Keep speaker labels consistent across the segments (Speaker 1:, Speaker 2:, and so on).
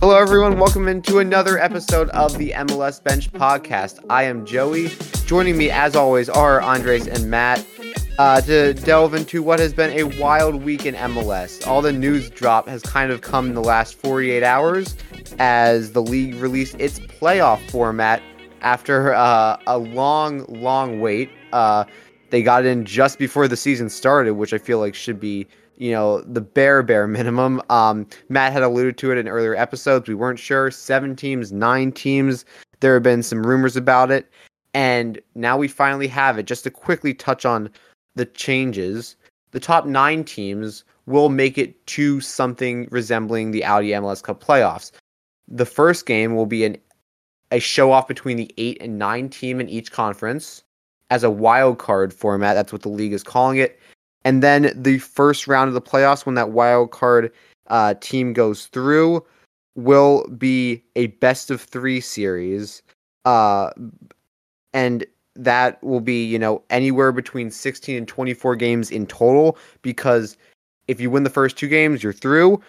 Speaker 1: Hello, everyone. Welcome into another episode of the MLS Bench Podcast. I am Joey. Joining me, as always, are Andres and Matt uh, to delve into what has been a wild week in MLS. All the news drop has kind of come in the last 48 hours as the league released its playoff format after uh, a long, long wait. Uh, they got in just before the season started, which I feel like should be you know, the bare, bare minimum. Um, Matt had alluded to it in earlier episodes. We weren't sure. Seven teams, nine teams. There have been some rumors about it. And now we finally have it. Just to quickly touch on the changes, the top nine teams will make it to something resembling the Audi MLS Cup playoffs. The first game will be an a show off between the eight and nine team in each conference as a wild card format. That's what the league is calling it. And then the first round of the playoffs when that wild card uh, team goes through will be a best of three series. Uh, and that will be you know anywhere between 16 and 24 games in total because if you win the first two games you're through.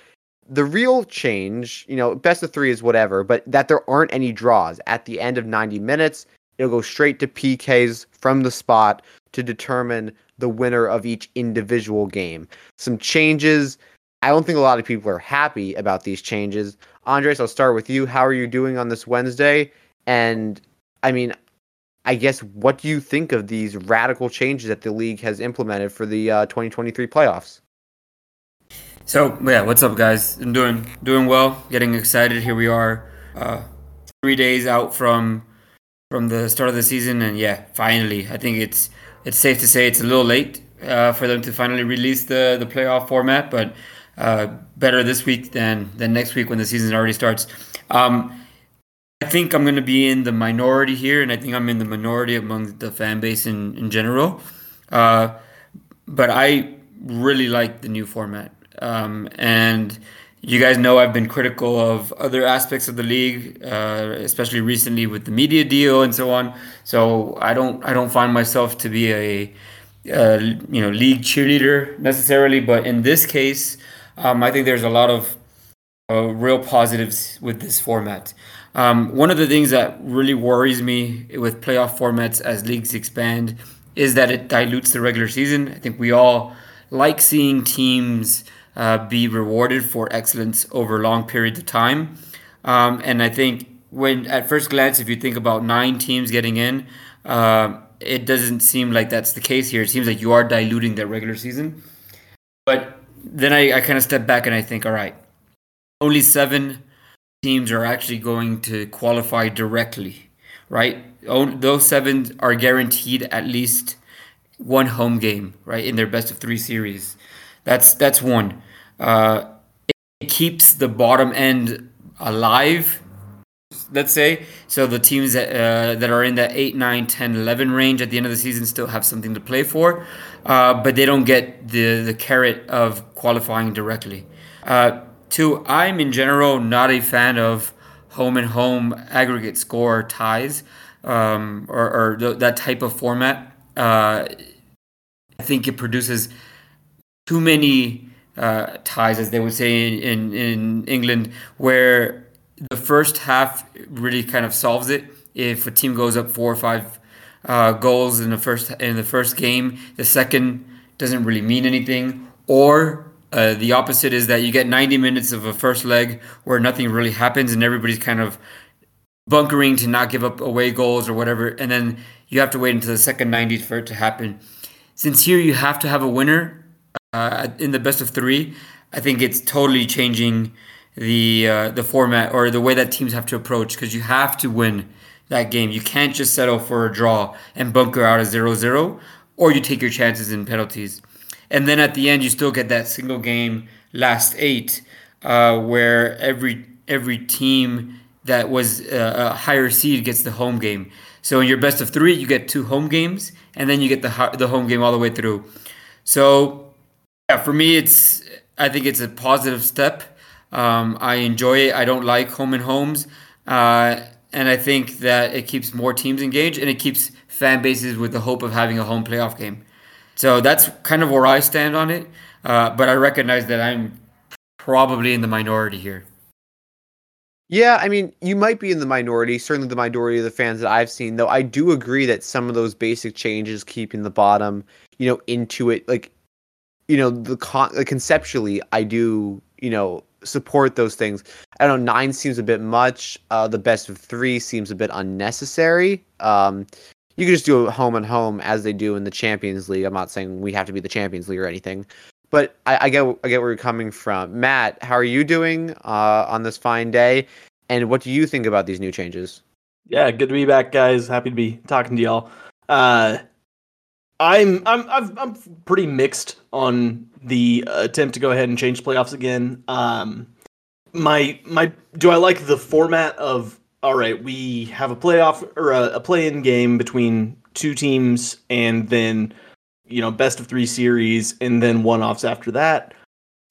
Speaker 1: The real change you know best of three is whatever but that there aren't any draws at the end of 90 minutes it'll go straight to pks from the spot to determine the winner of each individual game. Some changes. I don't think a lot of people are happy about these changes. Andres, I'll start with you. How are you doing on this Wednesday? And I mean, I guess what do you think of these radical changes that the league has implemented for the uh, 2023 playoffs?
Speaker 2: So yeah, what's up, guys? I'm doing doing well. Getting excited. Here we are, uh, three days out from from the start of the season, and yeah, finally, I think it's it's safe to say it's a little late uh, for them to finally release the the playoff format, but uh, better this week than than next week when the season already starts. Um, I think I'm going to be in the minority here, and I think I'm in the minority among the fan base in in general. Uh, but I really like the new format, um, and you guys know I've been critical of other aspects of the league, uh, especially recently with the media deal and so on. So I don't I don't find myself to be a, a you know league cheerleader necessarily, but in this case, um, I think there's a lot of uh, real positives with this format. Um, one of the things that really worries me with playoff formats as leagues expand is that it dilutes the regular season. I think we all like seeing teams uh, be rewarded for excellence over long periods of time. Um, and I think when at first glance, if you think about nine teams getting in, uh, it doesn't seem like that's the case here. It seems like you are diluting the regular season. But then I, I kind of step back and I think, all right, only seven teams are actually going to qualify directly, right? Those seven are guaranteed at least one home game, right, in their best of three series. That's that's one. Uh, it keeps the bottom end alive let's say. So the teams that uh, that are in the 8 9 10 11 range at the end of the season still have something to play for uh, but they don't get the the carrot of qualifying directly. Uh, two i'm in general not a fan of home and home aggregate score ties um, or, or th- that type of format. Uh, i think it produces too many uh, ties, as they would say in, in, in England, where the first half really kind of solves it. If a team goes up four or five uh, goals in the first in the first game, the second doesn't really mean anything. Or uh, the opposite is that you get 90 minutes of a first leg where nothing really happens and everybody's kind of bunkering to not give up away goals or whatever, and then you have to wait until the second 90 for it to happen. Since here you have to have a winner uh, in the best of three, I think it's totally changing the uh, the format or the way that teams have to approach because you have to win that game. You can't just settle for a draw and bunker out a 0-0 or you take your chances in penalties. And then at the end, you still get that single game last eight uh, where every every team that was uh, a higher seed gets the home game. So in your best of three, you get two home games, and then you get the the home game all the way through. So yeah, for me, it's I think it's a positive step. Um, I enjoy it. I don't like home and homes, uh, and I think that it keeps more teams engaged and it keeps fan bases with the hope of having a home playoff game. So that's kind of where I stand on it. Uh, but I recognize that I'm probably in the minority here.
Speaker 1: Yeah, I mean, you might be in the minority, certainly the minority of the fans that I've seen, though I do agree that some of those basic changes, keeping the bottom, you know, into it, like, you know, the con- conceptually, I do, you know, support those things. I don't know, nine seems a bit much. Uh, the best of three seems a bit unnecessary. Um, you can just do a home and home as they do in the Champions League. I'm not saying we have to be the Champions League or anything, but I, I, get I get where you're coming from. Matt, how are you doing uh, on this fine day? And what do you think about these new changes?
Speaker 3: Yeah, good to be back, guys. Happy to be talking to y'all. Uh, I'm I'm I'm I'm pretty mixed on the attempt to go ahead and change playoffs again. Um, my my do I like the format of all right? We have a playoff or a, a play-in game between two teams, and then you know, best of three series and then one offs after that.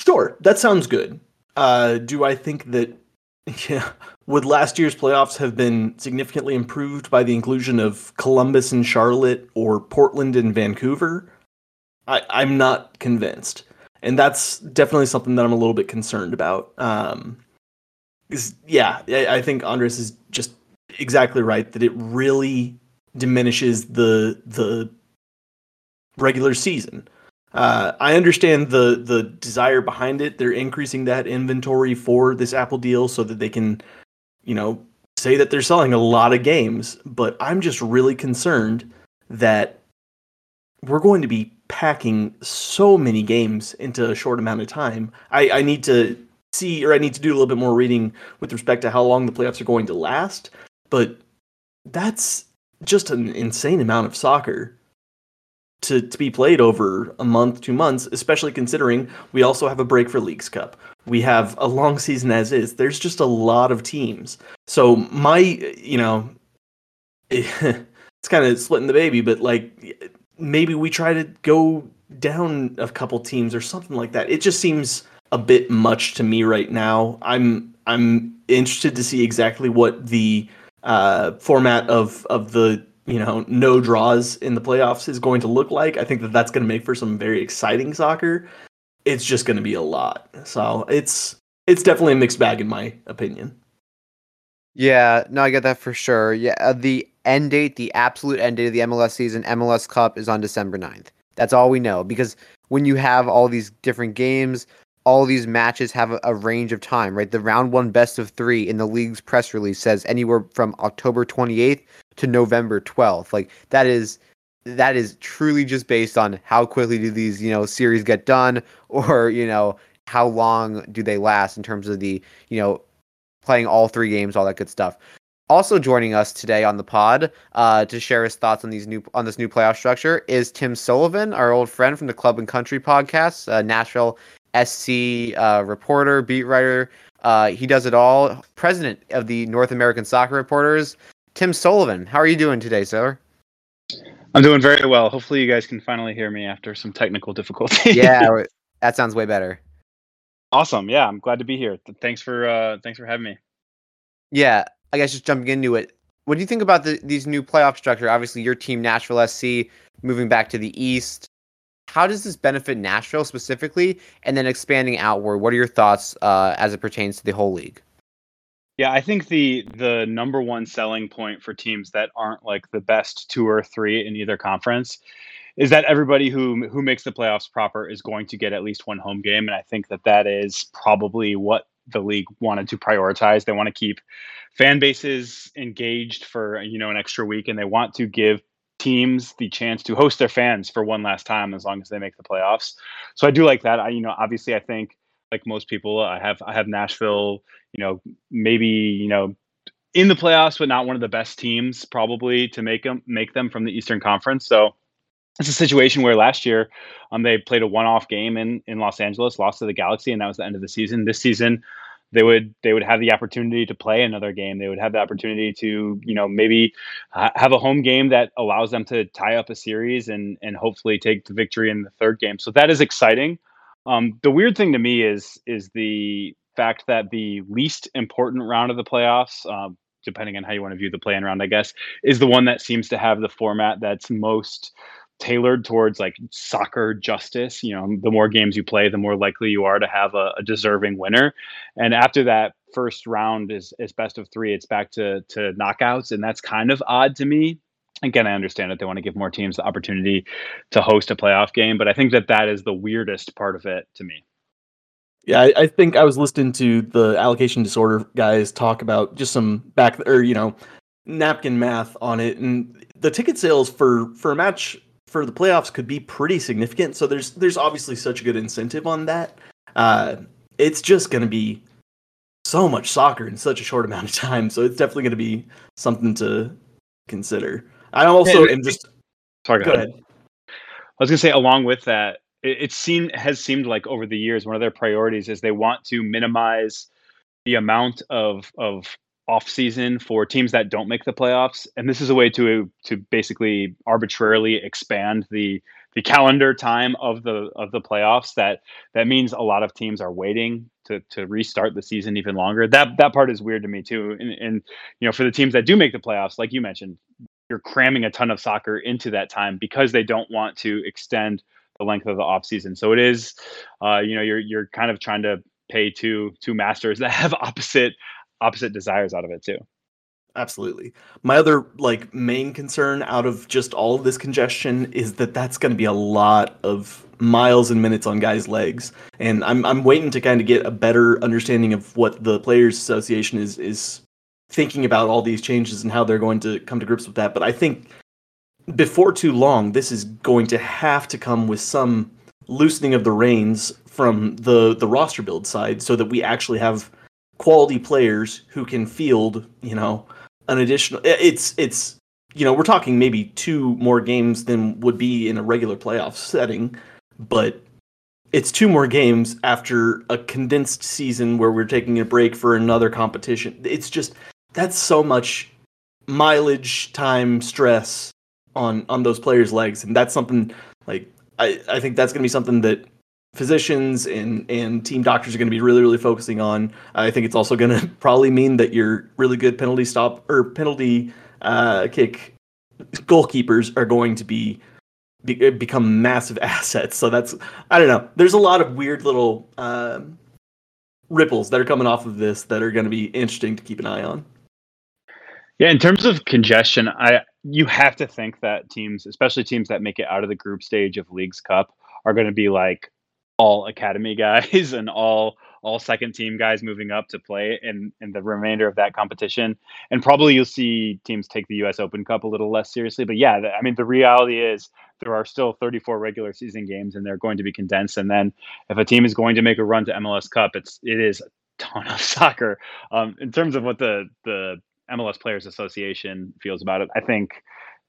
Speaker 3: Sure, that sounds good. Uh, do I think that, yeah, would last year's playoffs have been significantly improved by the inclusion of Columbus and Charlotte or Portland and Vancouver? I, I'm not convinced. And that's definitely something that I'm a little bit concerned about. Um, yeah, I, I think Andres is just exactly right that it really diminishes the the regular season. Uh, I understand the the desire behind it. They're increasing that inventory for this Apple deal so that they can, you know, say that they're selling a lot of games. But I'm just really concerned that we're going to be packing so many games into a short amount of time. I, I need to see, or I need to do a little bit more reading with respect to how long the playoffs are going to last. But that's just an insane amount of soccer to, to be played over a month, two months, especially considering we also have a break for Leagues Cup. We have a long season as is. There's just a lot of teams. So my, you know, it's kind of splitting the baby, but like maybe we try to go down a couple teams or something like that. It just seems a bit much to me right now. I'm I'm interested to see exactly what the uh, format of of the you know no draws in the playoffs is going to look like. I think that that's going to make for some very exciting soccer. It's just going to be a lot. So it's it's definitely a mixed bag in my opinion.
Speaker 1: Yeah, no, I get that for sure. Yeah, uh, the end date, the absolute end date of the MLS season, MLS Cup is on December 9th. That's all we know because when you have all these different games, all these matches have a, a, range of time, right? The round one best of three in the league's press release says anywhere from October 28th to November 12th. Like that is that is truly just based on how quickly do these you know series get done, or you know how long do they last in terms of the you know playing all three games, all that good stuff. Also joining us today on the pod uh, to share his thoughts on these new on this new playoff structure is Tim Sullivan, our old friend from the Club and Country podcast, uh, Nashville SC uh, reporter, beat writer. Uh, he does it all. President of the North American Soccer Reporters, Tim Sullivan. How are you doing today, sir?
Speaker 4: I'm doing very well. Hopefully, you guys can finally hear me after some technical difficulty.
Speaker 1: yeah, that sounds way better.
Speaker 4: Awesome. Yeah, I'm glad to be here. Thanks for uh, thanks for having me.
Speaker 1: Yeah, I guess just jumping into it. What do you think about the, these new playoff structure? Obviously, your team, Nashville SC, moving back to the East how does this benefit Nashville specifically, and then expanding outward? What are your thoughts uh, as it pertains to the whole league?
Speaker 4: Yeah, I think the the number one selling point for teams that aren't like the best two or three in either conference is that everybody who who makes the playoffs proper is going to get at least one home game, and I think that that is probably what the league wanted to prioritize. They want to keep fan bases engaged for you know an extra week, and they want to give teams the chance to host their fans for one last time as long as they make the playoffs. So I do like that. I you know obviously I think like most people I have I have Nashville, you know, maybe, you know, in the playoffs but not one of the best teams probably to make them make them from the Eastern Conference. So it's a situation where last year um, they played a one-off game in in Los Angeles, lost to the Galaxy, and that was the end of the season. This season, they would they would have the opportunity to play another game. They would have the opportunity to you know maybe have a home game that allows them to tie up a series and and hopefully take the victory in the third game. So that is exciting. Um, the weird thing to me is is the fact that the least important round of the playoffs, uh, depending on how you want to view the play-in round, I guess, is the one that seems to have the format that's most tailored towards like soccer justice. You know, the more games you play, the more likely you are to have a, a deserving winner. And after that first round is is best of three, it's back to to knockouts, and that's kind of odd to me. Again, I understand that they want to give more teams the opportunity to host a playoff game, but I think that that is the weirdest part of it to me.
Speaker 3: Yeah, I, I think I was listening to the allocation disorder guys talk about just some back or you know napkin math on it, and the ticket sales for for a match for the playoffs could be pretty significant. So there's there's obviously such a good incentive on that. Uh, it's just going to be so much soccer in such a short amount of time. So it's definitely going to be something to consider. I also am just
Speaker 4: Sorry,
Speaker 3: go ahead.
Speaker 4: I was going to say, along with that, it, it seemed has seemed like over the years one of their priorities is they want to minimize the amount of of off season for teams that don't make the playoffs, and this is a way to to basically arbitrarily expand the the calendar time of the of the playoffs. That that means a lot of teams are waiting to to restart the season even longer. That that part is weird to me too. And, and you know, for the teams that do make the playoffs, like you mentioned, you're cramming a ton of soccer into that time because they don't want to extend the length of the off season. So it is, uh, you know, you're you're kind of trying to pay two two masters that have opposite opposite desires out of it too.
Speaker 3: Absolutely. My other like main concern out of just all of this congestion is that that's going to be a lot of miles and minutes on guys' legs, and I'm I'm waiting to kind of get a better understanding of what the players' association is is thinking about all these changes and how they're going to come to grips with that. But I think before too long, this is going to have to come with some loosening of the reins from the the roster build side, so that we actually have quality players who can field, you know, an additional. It's it's you know we're talking maybe two more games than would be in a regular playoff setting, but it's two more games after a condensed season where we're taking a break for another competition. It's just that's so much mileage, time, stress on on those players' legs, and that's something like I I think that's going to be something that physicians and and team doctors are going to be really really focusing on. I think it's also going to probably mean that your really good penalty stop or penalty uh, kick goalkeepers are going to be, be become massive assets. So that's I don't know. There's a lot of weird little um, ripples that are coming off of this that are going to be interesting to keep an eye on.
Speaker 4: Yeah, in terms of congestion, I you have to think that teams, especially teams that make it out of the group stage of Leagues Cup, are going to be like all academy guys and all all second team guys moving up to play in in the remainder of that competition. And probably you'll see teams take the US Open Cup a little less seriously but yeah I mean the reality is there are still 34 regular season games and they're going to be condensed. And then if a team is going to make a run to MLS Cup it's it is a ton of soccer. Um, in terms of what the the MLS Players Association feels about it I think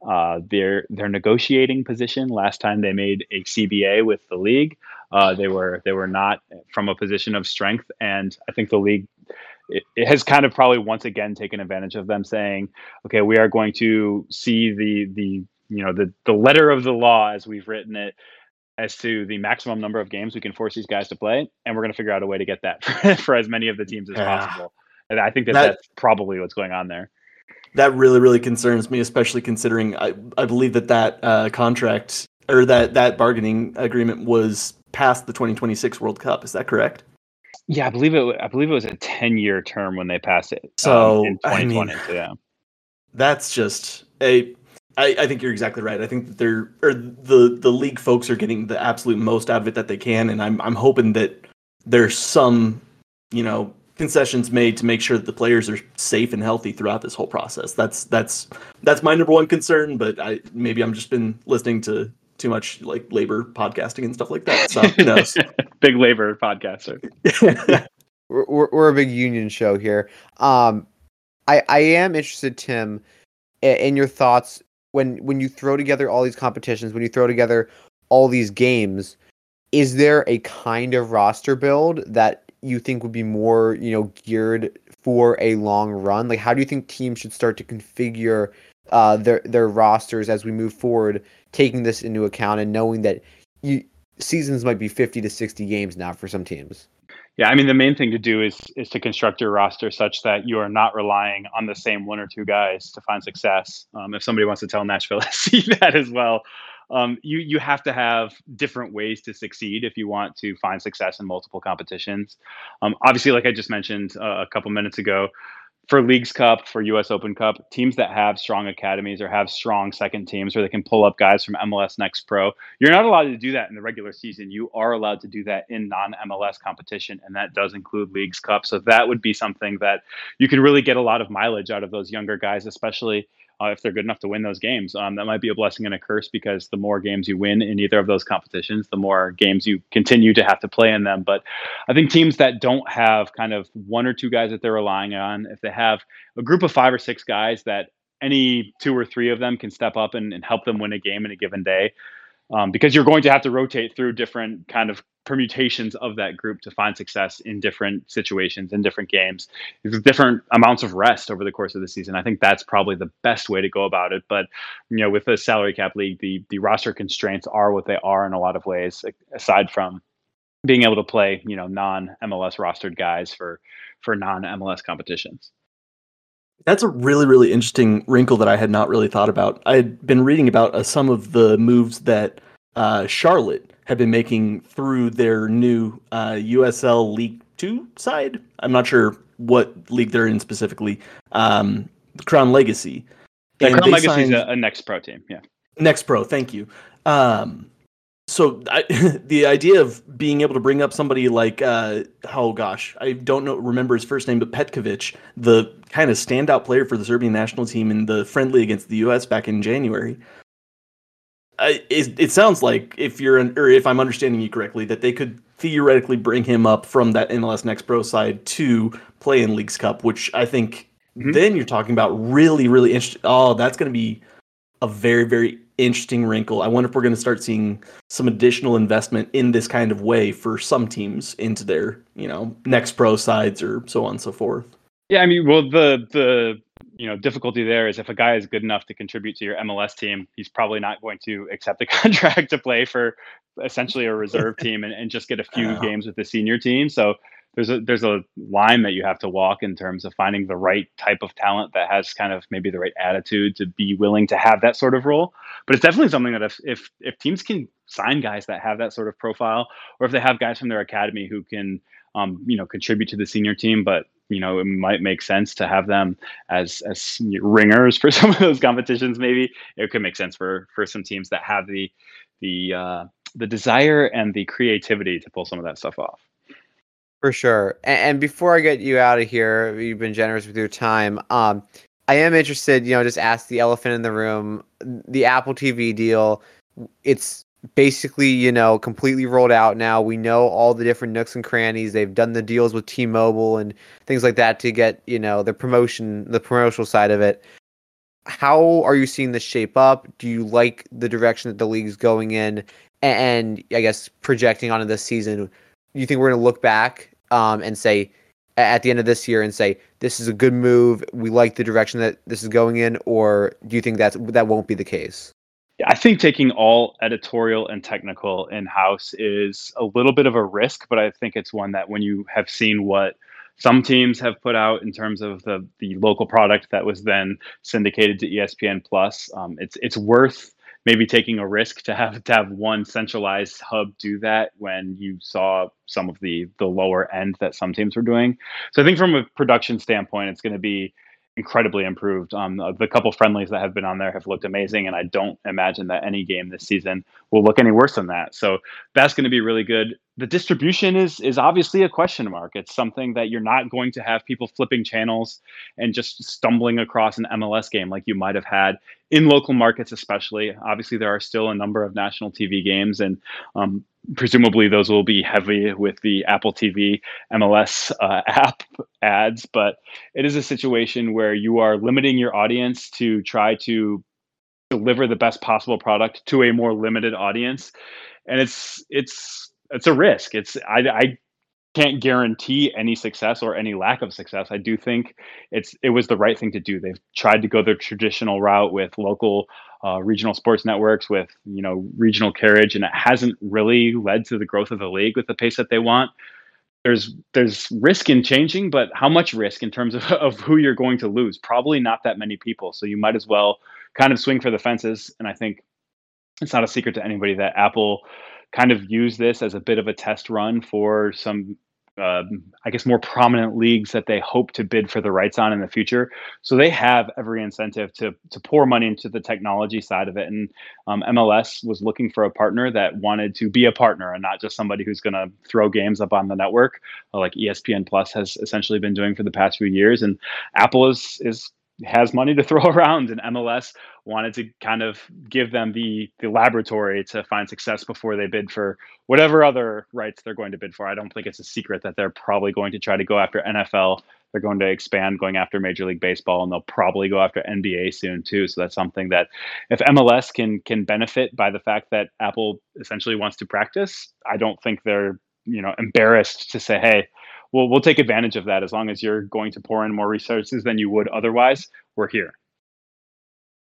Speaker 4: uh, their their negotiating position last time they made a CBA with the league uh, they were they were not from a position of strength, and I think the league it, it, has kind of probably once again taken advantage of them saying, okay, we are going to see the the you know the the letter of the law as we've written it as to the maximum number of games we can force these guys to play, and we're going to figure out a way to get that for, for as many of the teams as yeah. possible. And I think that, that that's probably what's going on there.
Speaker 3: That really, really concerns me, especially considering I, I believe that that uh, contract or that that bargaining agreement was past the 2026 World Cup. Is that correct?
Speaker 4: Yeah, I believe it. I believe it was a 10 year term when they passed it.
Speaker 3: So
Speaker 4: um, in 2020.
Speaker 3: I mean,
Speaker 4: so yeah,
Speaker 3: that's just a. I, I think you're exactly right. I think that they're or the the league folks are getting the absolute most out of it that they can, and I'm I'm hoping that there's some you know concessions made to make sure that the players are safe and healthy throughout this whole process. That's that's that's my number one concern. But I maybe I'm just been listening to too much like labor podcasting and stuff like that. So who knows?
Speaker 4: big labor podcaster.
Speaker 1: we're, we're, we're a big union show here. Um, I I am interested, Tim, in your thoughts when when you throw together all these competitions, when you throw together all these games. Is there a kind of roster build that you think would be more, you know, geared for a long run? Like, how do you think teams should start to configure uh, their their rosters as we move forward, taking this into account and knowing that you seasons might be 50 to 60 games now for some teams.
Speaker 4: Yeah, I mean the main thing to do is is to construct your roster such that you are not relying on the same one or two guys to find success. Um, if somebody wants to tell Nashville SC that as well, um, you you have to have different ways to succeed if you want to find success in multiple competitions. Um, obviously, like I just mentioned uh, a couple minutes ago, for Leagues Cup, for US Open Cup, teams that have strong academies or have strong second teams where they can pull up guys from MLS Next Pro, you're not allowed to do that in the regular season. You are allowed to do that in non MLS competition, and that does include Leagues Cup. So that would be something that you can really get a lot of mileage out of those younger guys, especially uh, if they're good enough to win those games. Um, that might be a blessing and a curse because the more games you win in either of those competitions, the more games you continue to have to play in them. But I think teams that don't have kind of one or two guys that they're relying on, if they have a group of five or six guys that any two or three of them can step up and, and help them win a game in a given day, um, because you're going to have to rotate through different kind of permutations of that group to find success in different situations in different games. There's different amounts of rest over the course of the season. I think that's probably the best way to go about it. But you know with the salary cap league the the roster constraints are what they are in a lot of ways aside from being able to play you know non mls rostered guys for for non mls competitions
Speaker 3: that's a really, really interesting wrinkle that I had not really thought about. I had been reading about uh, some of the moves that uh, Charlotte had been making through their new uh, USL League Two side. I'm not sure what league they're in specifically. Um, Crown Legacy.
Speaker 4: Yeah, Crown Legacy is a, a, next pro team. Yeah.
Speaker 3: Next pro. Thank you. Um, so I, the idea of being able to bring up somebody like uh, oh gosh i don't know remember his first name but petkovic the kind of standout player for the serbian national team in the friendly against the us back in january I, it, it, sounds like if you're an, or if i'm understanding you correctly that they could theoretically bring him up from that mls next pro side to play in leagues cup which i think mm-hmm. then you're talking about really really interesting oh that's going to be a very very interesting wrinkle. I wonder if we're going to start seeing some additional investment in this kind of way for some teams into their, you know, next pro sides or so on and so forth.
Speaker 4: Yeah, I mean, well, the the you know difficulty there is if a guy is good enough to contribute to your MLS team, he's probably not going to accept the contract to play for essentially a reserve team and, and just get a few games with the senior team. So there's a there's a line that you have to walk in terms of finding the right type of talent that has kind of maybe the right attitude to be willing to have that sort of role. But it's definitely something that if if if teams can sign guys that have that sort of profile, or if they have guys from their academy who can um, you know contribute to the senior team, but you know it might make sense to have them as as ringers for some of those competitions. Maybe it could make sense for for some teams that have the the uh, the desire and the creativity to pull some of that stuff off.
Speaker 1: For sure. And, and, before I get you out of here, you've been generous with your time. Um, I am interested, you know, just ask the elephant in the room. The Apple TV deal, it's basically, you know, completely rolled out now. We know all the different nooks and crannies. They've done the deals with T-Mobile and things like that to get, you know, the promotion, the promotional side of it. How are you seeing this shape up? Do you like the direction that the league's going in? And, and I guess projecting onto this season, you think we're going to look back um, and say at the end of this year and say this is a good move, we like the direction that this is going in, or do you think that's that won't be the case?
Speaker 4: I think taking all editorial and technical in house is a little bit of a risk, but I think it's one that when you have seen what some teams have put out in terms of the the local product that was then syndicated to ESPN Plus, um, it's it's worth maybe taking a risk to have to have one centralized hub do that when you saw some of the the lower end that some teams were doing. So I think from a production standpoint, it's going to be incredibly improved. Um, the couple friendlies that have been on there have looked amazing, and I don't imagine that any game this season will look any worse than that. So that's going to be really good. The distribution is is obviously a question mark. It's something that you're not going to have people flipping channels and just stumbling across an MLS game like you might have had in local markets, especially. Obviously, there are still a number of national TV games, and um, presumably those will be heavy with the Apple TV MLS uh, app ads, but it is a situation where you are limiting your audience to try to deliver the best possible product to a more limited audience, and it's it's it's a risk. It's I, I can't guarantee any success or any lack of success. I do think it's it was the right thing to do. They've tried to go the traditional route with local uh, regional sports networks, with you know regional carriage, and it hasn't really led to the growth of the league with the pace that they want. there's there's risk in changing, but how much risk in terms of, of who you're going to lose? Probably not that many people. So you might as well kind of swing for the fences. And I think it's not a secret to anybody that Apple kind of used this as a bit of a test run for some um, I guess, more prominent leagues that they hope to bid for the rights on in the future. So they have every incentive to to pour money into the technology side of it. And um, MLS was looking for a partner that wanted to be a partner and not just somebody who's going to throw games up on the network, like ESPN Plus has essentially been doing for the past few years. And Apple is is has money to throw around and MLS wanted to kind of give them the the laboratory to find success before they bid for whatever other rights they're going to bid for. I don't think it's a secret that they're probably going to try to go after NFL. They're going to expand going after Major League Baseball and they'll probably go after NBA soon too. So that's something that if MLS can can benefit by the fact that Apple essentially wants to practice, I don't think they're, you know, embarrassed to say, "Hey, we'll we'll take advantage of that as long as you're going to pour in more resources than you would otherwise. We're here.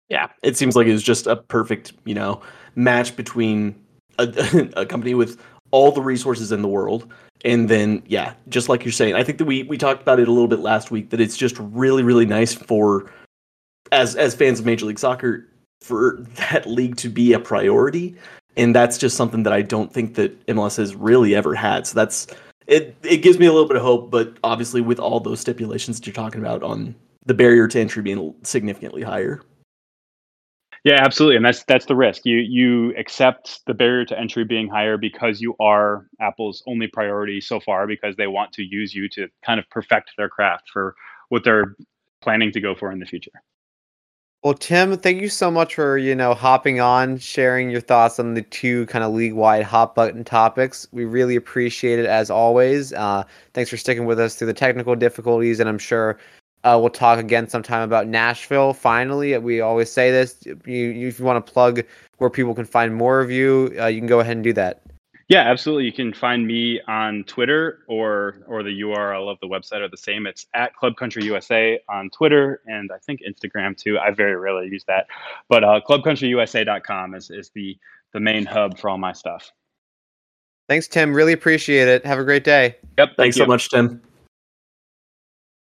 Speaker 3: Yeah, it seems like it's just a perfect, you know, match between a, a company with all the resources in the world and then yeah, just like you're saying, I think that we we talked about it a little bit last week that it's just really really nice for as as fans of Major League Soccer for that league to be a priority and that's just something that I don't think that MLS has really ever had. So that's it it gives me a little bit of hope, but obviously with all those stipulations that you're talking about on the barrier to entry being significantly higher.
Speaker 4: Yeah, absolutely, and that's that's the risk. You you accept the barrier to entry being higher because you are Apple's only priority so far because they want to use you to kind of perfect their craft for what they're planning to go for in the future.
Speaker 1: Well, Tim, thank you so much for, you know, hopping on, sharing your thoughts on the two kind of league-wide hot button topics. We really appreciate it as always. Uh, thanks for sticking with us through the technical difficulties, and I'm sure uh, we'll talk again sometime about Nashville. Finally, we always say this. You, you if you want to plug where people can find more of you, uh, you can go ahead and do that.
Speaker 4: Yeah, absolutely. You can find me on Twitter or or the URL of the website are the same. It's at Club Country USA on Twitter and I think Instagram too. I very rarely use that, but uh, clubcountryusa.com is is the the main hub for all my stuff.
Speaker 1: Thanks, Tim. Really appreciate it. Have a great day.
Speaker 4: Yep.
Speaker 3: Thanks
Speaker 4: thank
Speaker 3: so much, Tim.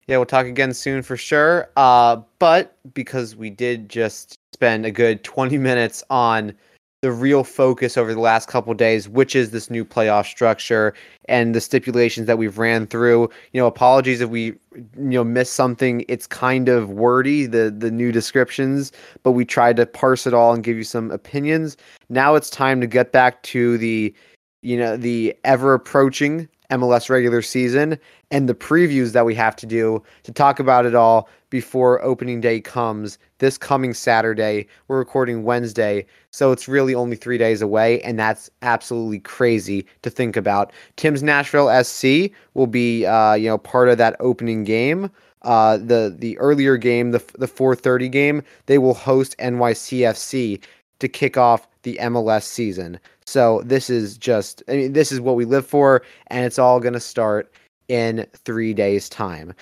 Speaker 1: Yeah, we'll talk again soon for sure. Uh, but because we did just spend a good 20 minutes on the real focus over the last couple days, which is this new playoff structure and the stipulations that we've ran through. You know, apologies if we you know missed something. It's kind of wordy the the new descriptions, but we tried to parse it all and give you some opinions. Now it's time to get back to the you know the ever approaching MLS regular season and the previews that we have to do to talk about it all before opening day comes this coming Saturday. We're recording Wednesday, so it's really only three days away, and that's absolutely crazy to think about. Tim's Nashville SC will be, uh, you know, part of that opening game. Uh, the the earlier game, the the 4:30 game, they will host NYCFC to kick off the MLS season. So this is just, I mean, this is what we live for, and it's all going to start in three days' time.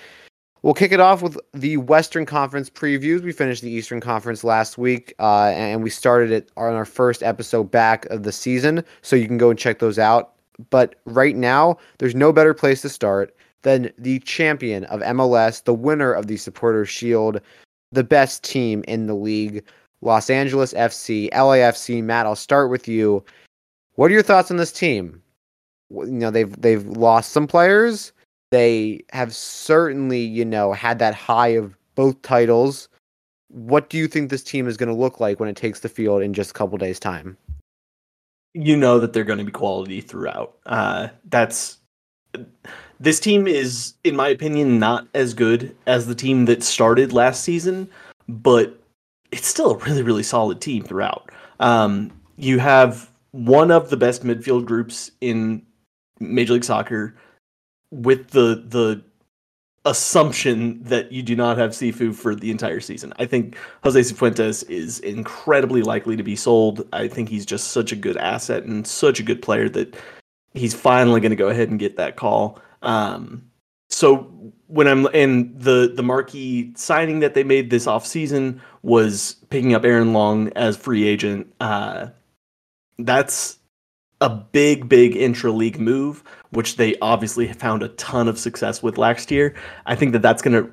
Speaker 1: We'll kick it off with the Western Conference previews. We finished the Eastern Conference last week, uh, and we started it on our first episode back of the season, so you can go and check those out. But right now, there's no better place to start than the champion of MLS, the winner of the Supporters Shield, the best team in the league, Los Angeles FC, LAFC. Matt, I'll start with you. What are your thoughts on this team? You know, they've they've lost some players. They have certainly, you know, had that high of both titles. What do you think this team is going to look like when it takes the field in just a couple days' time?
Speaker 3: You know that they're going to be quality throughout. Uh, that's this team is, in my opinion, not as good as the team that started last season, but it's still a really, really solid team throughout. Um, you have one of the best midfield groups in Major League Soccer with the the assumption that you do not have Sifu for the entire season. I think Jose Cifuentes is incredibly likely to be sold. I think he's just such a good asset and such a good player that he's finally going to go ahead and get that call. Um, so when I'm in the the marquee signing that they made this offseason was picking up Aaron Long as free agent. Uh, that's a big, big intra league move, which they obviously found a ton of success with last year. I think that that's going to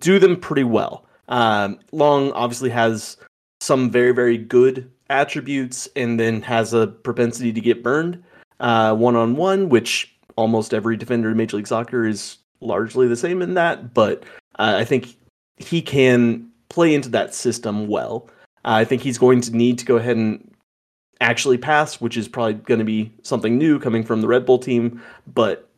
Speaker 3: do them pretty well. Um, Long obviously has some very, very good attributes and then has a propensity to get burned one on one, which almost every defender in Major League Soccer is largely the same in that. But uh, I think he can play into that system well. Uh, I think he's going to need to go ahead and actually pass, which is probably going to be something new coming from the Red Bull team. But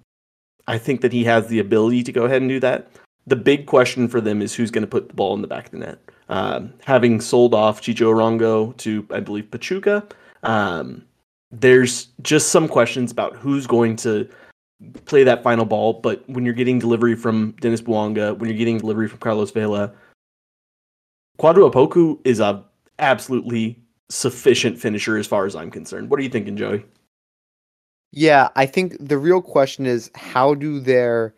Speaker 3: I think that he has the ability to go ahead and do that. The big question for them is who's going to put the ball in the back of the net. Um, having sold off Chicho Arango to, I believe, Pachuca, um, there's just some questions about who's going to play that final ball. But when you're getting delivery from Denis Bouanga, when you're getting delivery from Carlos Vela, Kwadwo Opoku is a absolutely sufficient finisher as far as I'm concerned. What are you thinking, Joey?
Speaker 1: Yeah, I think the real question is how do their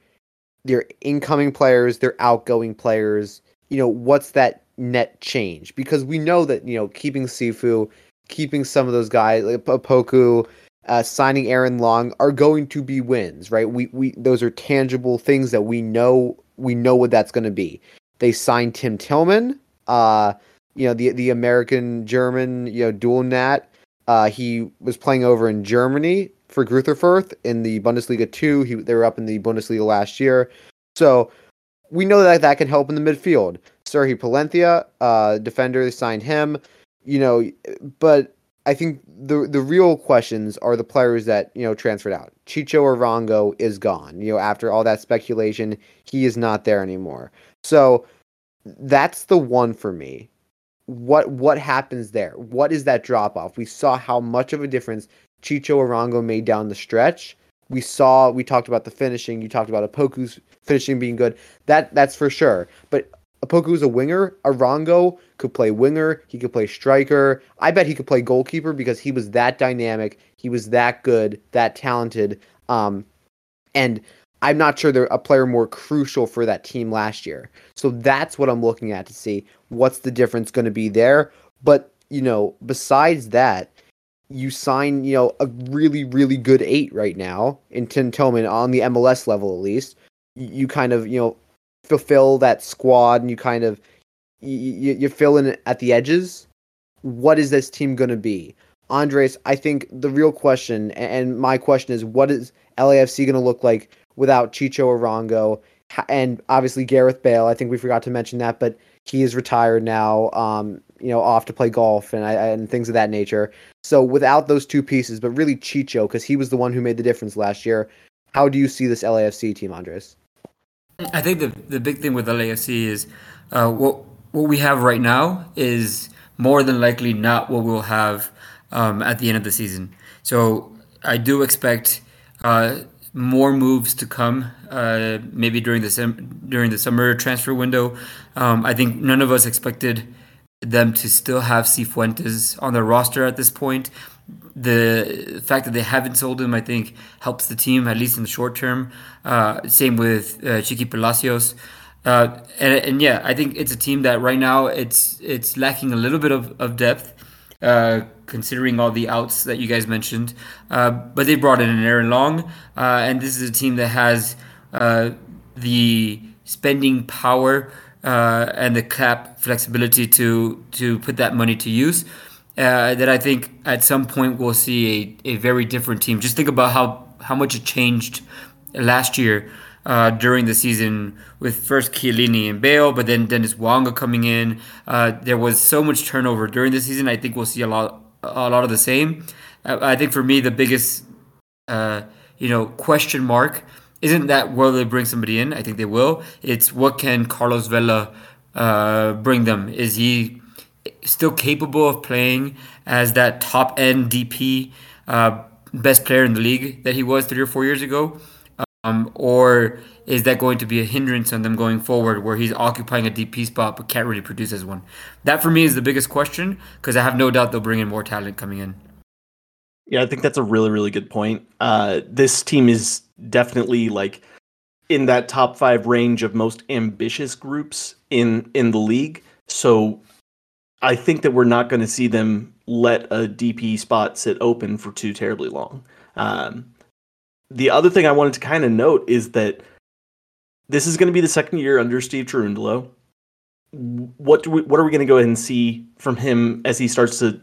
Speaker 1: their incoming players, their outgoing players, you know, what's that net change? Because we know that, you know, keeping Sifu, keeping some of those guys like Opoku, uh, signing Aaron Long are going to be wins, right? We we those are tangible things that we know we know what that's going to be. They signed Tim Tillman, uh, you know the the American German you know dual nat. Uh, he was playing over in Germany for Greuther Fürth in the Bundesliga two. He they were up in the Bundesliga last year, so we know that that can help in the midfield. Sergi Palencia, uh, defender, they signed him. You know, but I think the the real questions are the players that you know transferred out. Chicho Arango is gone. You know, after all that speculation, he is not there anymore. So that's the one for me. What what happens there? What is that drop off? We saw how much of a difference Chicho Arango made down the stretch. We saw we talked about the finishing. You talked about Opoku's finishing being good. That that's for sure. But Opoku's a winger. Arango could play winger. He could play striker. I bet he could play goalkeeper because he was that dynamic. He was that good, that talented. Um, and I'm not sure they're a player more crucial for that team last year. So that's what I'm looking at to see what's the difference going to be there. But, you know, besides that, you sign, you know, a really, really good eight right now in Tim Tillman on the MLS level, at least. You kind of, you know, fulfill that squad and you kind of, you, you fill in at the edges. What is this team going to be? Andres, I think the real question, and my question is, what is LAFC going to look like without Chicho Arango and obviously Gareth Bale. I think we forgot to mention that, but he is retired now. Um, you know, off to play golf and and things of that nature. So without those two pieces, but really Chicho, because he was the one who made the difference last year. How do you see this LAFC team, Andres?
Speaker 2: I think the the big thing with LAFC is uh, what what we have right now is more than likely not what we'll have um, at the end of the season. So I do expect uh, more moves to come, uh, maybe during the sem- during the summer transfer window. Um, I think none of us expected them to still have Cifuentes on their roster at this point. The fact that they haven't sold him, I think, helps the team at least in the short term. Uh, same with uh, Chiqui Palacios. Uh, and, and yeah, I think it's a team that right now it's it's lacking a little bit of, of depth. Uh, considering all the outs that you guys mentioned. Uh, but they brought in an Aaron Long, uh, and this is a team that has the spending power and the cap flexibility to to put that money to use. Uh, that I think at some point we'll see a, a very different team. Just think about how, how much it changed last year uh, during the season with first Chiellini and Bale, but then Denis Bouanga coming in. Uh, there was so much turnover during the season. I think we'll see a lot a lot of the same. I think for me the biggest uh, you know question mark isn't that will they bring somebody in? I think they will. It's what can Carlos Vela uh, bring them? Is he still capable of playing as that top end DP, uh, best player in the league that he was three or four years ago? Um, or is that going to be a hindrance on them going forward where he's occupying a DP spot but can't really produce as one? That for me is the biggest question because I have no doubt they'll bring in more talent coming in.
Speaker 3: Yeah, I think that's a really, really good point. Uh, this team is definitely like in that top five range of most ambitious groups in in the league. So I think that we're not going to see them let a DP spot sit open for too terribly long. Um, the other thing I wanted to kind of note is that this is going to be the second year under Steve Cherundolo. What do we, what are we going to go ahead and see from him as he starts to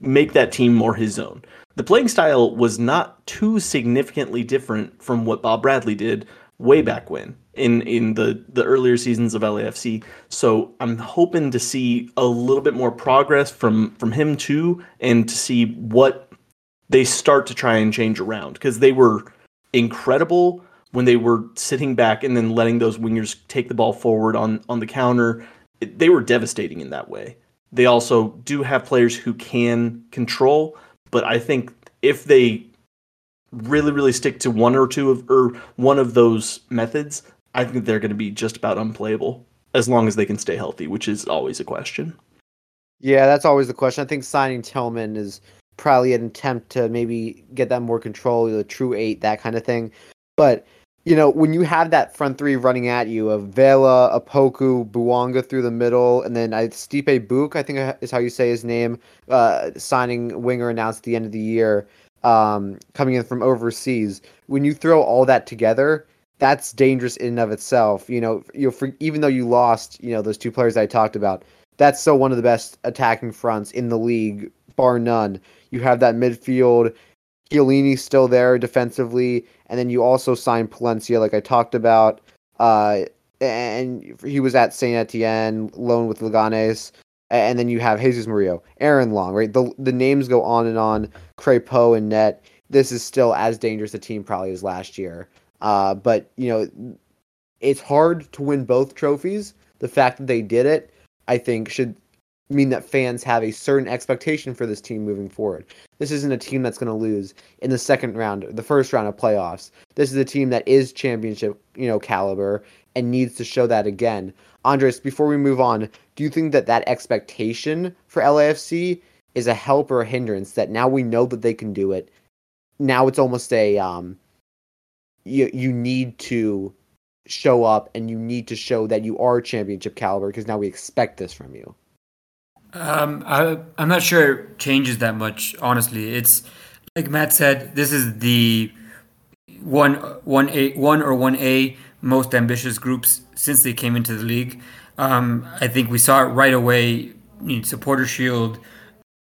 Speaker 3: make that team more his own? The playing style was not too significantly different from what Bob Bradley did way back when in in the the earlier seasons of LAFC. So I'm hoping to see a little bit more progress from from him too, and to see what they start to try and change around because they were incredible when they were sitting back and then letting those wingers take the ball forward on on the counter. They were devastating in that way. They also do have players who can control, but I think if they really really stick to one or two of or one of those methods, I think they're going to be just about unplayable as long as they can stay healthy, which is always a question.
Speaker 1: Yeah, that's always the question. I think signing Tillman is probably an attempt to maybe get that more control, the true eight, that kind of thing. But you know, when you have that front three running at you of Vela, Opoku, Bouanga through the middle, and then I, Stipe Biuk, I think is how you say his name, uh, signing winger announced at the end of the year, um, coming in from overseas. When you throw all that together, that's dangerous in and of itself. You know, you even though you lost, you know, those two players I talked about, that's still one of the best attacking fronts in the league, bar none. You have that midfield. Chiellini still there defensively, and then you also signed Palencia, like I talked about. Uh, and he was at Saint Etienne, loan with Leganes, and then you have Jesus Murillo, Aaron Long, right? The the names go on and on. Crepeau and Net. This is still as dangerous a team probably as last year. Uh, but you know, it's hard to win both trophies. The fact that they did it, I think, should mean that fans have a certain expectation for this team moving forward. This isn't a team that's going to lose in the second round, the first round of playoffs. This is a team that is championship, you know, caliber and needs to show that again. Andres, before we move on, do you think that that expectation for LAFC is a help or a hindrance that now we know that they can do it? Now it's almost a um you you need to show up and you need to show that you are championship caliber because now we expect this from you.
Speaker 2: Um, I, I'm not sure it changes that much. Honestly, it's like Matt said. This is the one one a one or one a most ambitious groups since they came into the league. Um, I think we saw it right away. You know, Supporter Shield,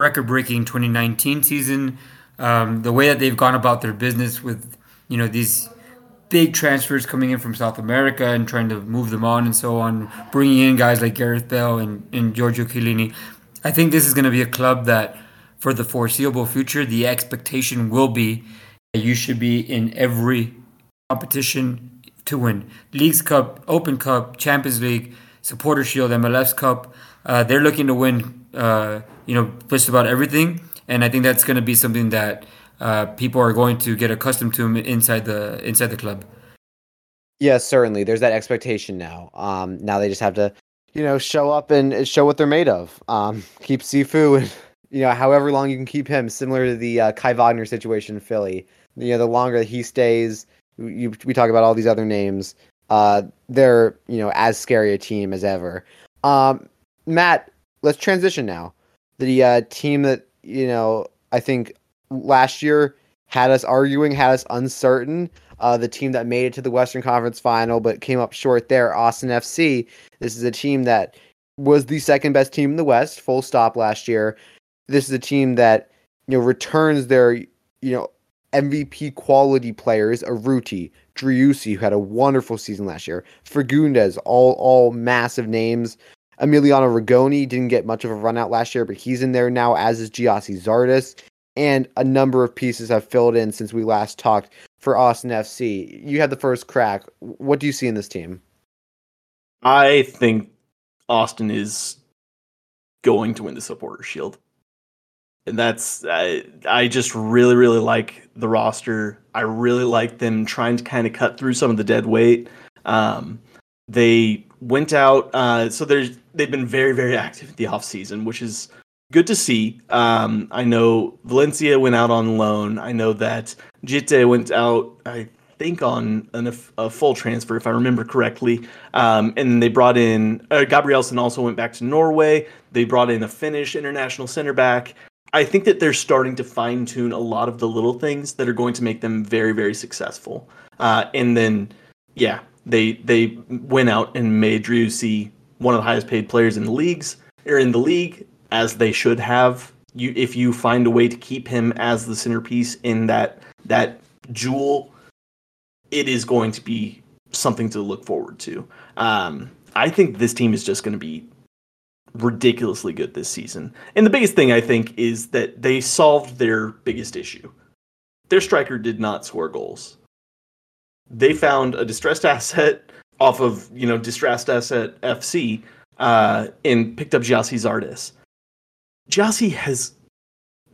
Speaker 2: record-breaking 2019 season. Um, the way that they've gone about their business with you know these big transfers coming in from South America and trying to move them on and so on, bringing in guys like Gareth Bale and, and Giorgio Chiellini. I think this is going to be a club that, for the foreseeable future, the expectation will be that you should be in every competition to win. Leagues Cup, Open Cup, Champions League, Supporter Shield, MLS Cup. Uh, they're looking to win, uh, you know, just about everything. And I think that's going to be something that uh, people are going to get accustomed to him inside the inside the club.
Speaker 1: Yes, certainly. There's that expectation now. Um, now they just have to, you know, show up and show what they're made of. Um, keep Cifu, and you know, however long you can keep him, similar to the uh, Kai Wagner situation in Philly. You know, the longer he stays, you, we talk about all these other names. Uh, they're you know as scary a team as ever. Um, Matt, let's transition now. The uh, team that you know I think last year had us arguing, had us uncertain. Uh, the team that made it to the Western Conference Final but came up short there, Austin FC. This is a team that was the second best team in the West, full stop last year. This is a team that you know returns their you know MVP quality players, Aruti, Driussi, who had a wonderful season last year, Fagundez, all all massive names. Emiliano Rigoni didn't get much of a run out last year, but he's in there now, as is Gyasi Zardes and a number of pieces have filled in since we last talked for Austin FC. You had the first crack. What do you see in this team?
Speaker 3: I think Austin is going to win the supporter shield. And that's I, I just really really like the roster. I really like them trying to kind of cut through some of the dead weight. Um, they went out uh, so there's they've been very very active the off season, which is good to see. Um, I know Valencia went out on loan. I know that Djitté went out, I think, on an, a full transfer, if I remember correctly. Um, and they brought in uh, Gabrielsen also went back to Norway. They brought in a Finnish international center back. I think that they're starting to fine tune a lot of the little things that are going to make them very, very successful. Uh, and then, yeah, they they went out and made Driussi one of the highest paid players in the leagues or in the league, as they should have. You, if you find a way to keep him as the centerpiece in that that jewel, it is going to be something to look forward to. Um, I think this team is just going to be ridiculously good this season. And the biggest thing I think is that they solved their biggest issue. Their striker did not score goals. They found a distressed asset off of, you know, distressed asset FC uh, and picked up Gyasi Zardes. Gyasi has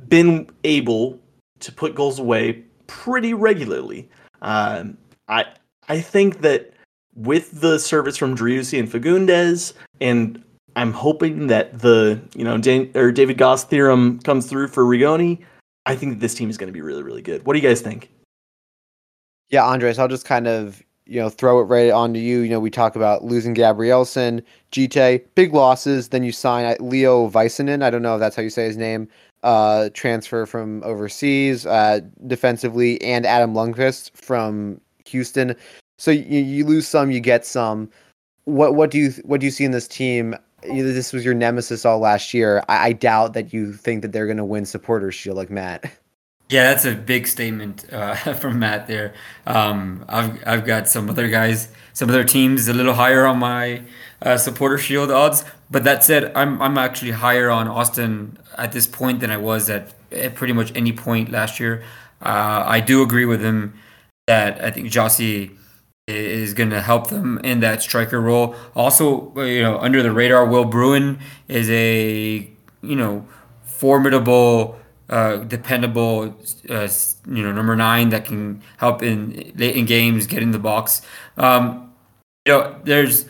Speaker 3: been able to put goals away pretty regularly. Um, I I think that with the service from Driussi and Fagundez and I'm hoping that the you know Dan- or David Goss theorem comes through for Rigoni. I think this team is going to be really really good. What do you guys think?
Speaker 1: Yeah, Andres, I'll just kind of you know throw it right onto you. You know, we talk about losing Gabrielsen, Djitté, big losses. Then you sign uh, Leo Väisänen. I don't know if that's how you say his name. Uh, transfer from overseas uh, defensively, and Adam Lundqvist from Houston. So you, you lose some, you get some. What what do you what do you see in this team this was your nemesis all last year. I, I doubt that you think that they're going to win Supporters Shield like Matt.
Speaker 2: Yeah, that's a big statement uh, from Matt there. Um, I've I've got some other guys, some other teams a little higher on my uh, Supporter Shield odds. But that said, I'm I'm actually higher on Austin at this point than I was at, at pretty much any point last year. Uh, I do agree with him that I think Gyasi is going to help them in that striker role. Also, you know, under the radar, Will Bruin is a you know formidable, uh, dependable, uh, you know, number nine that can help in late in games, get in the box. Um, you know, there's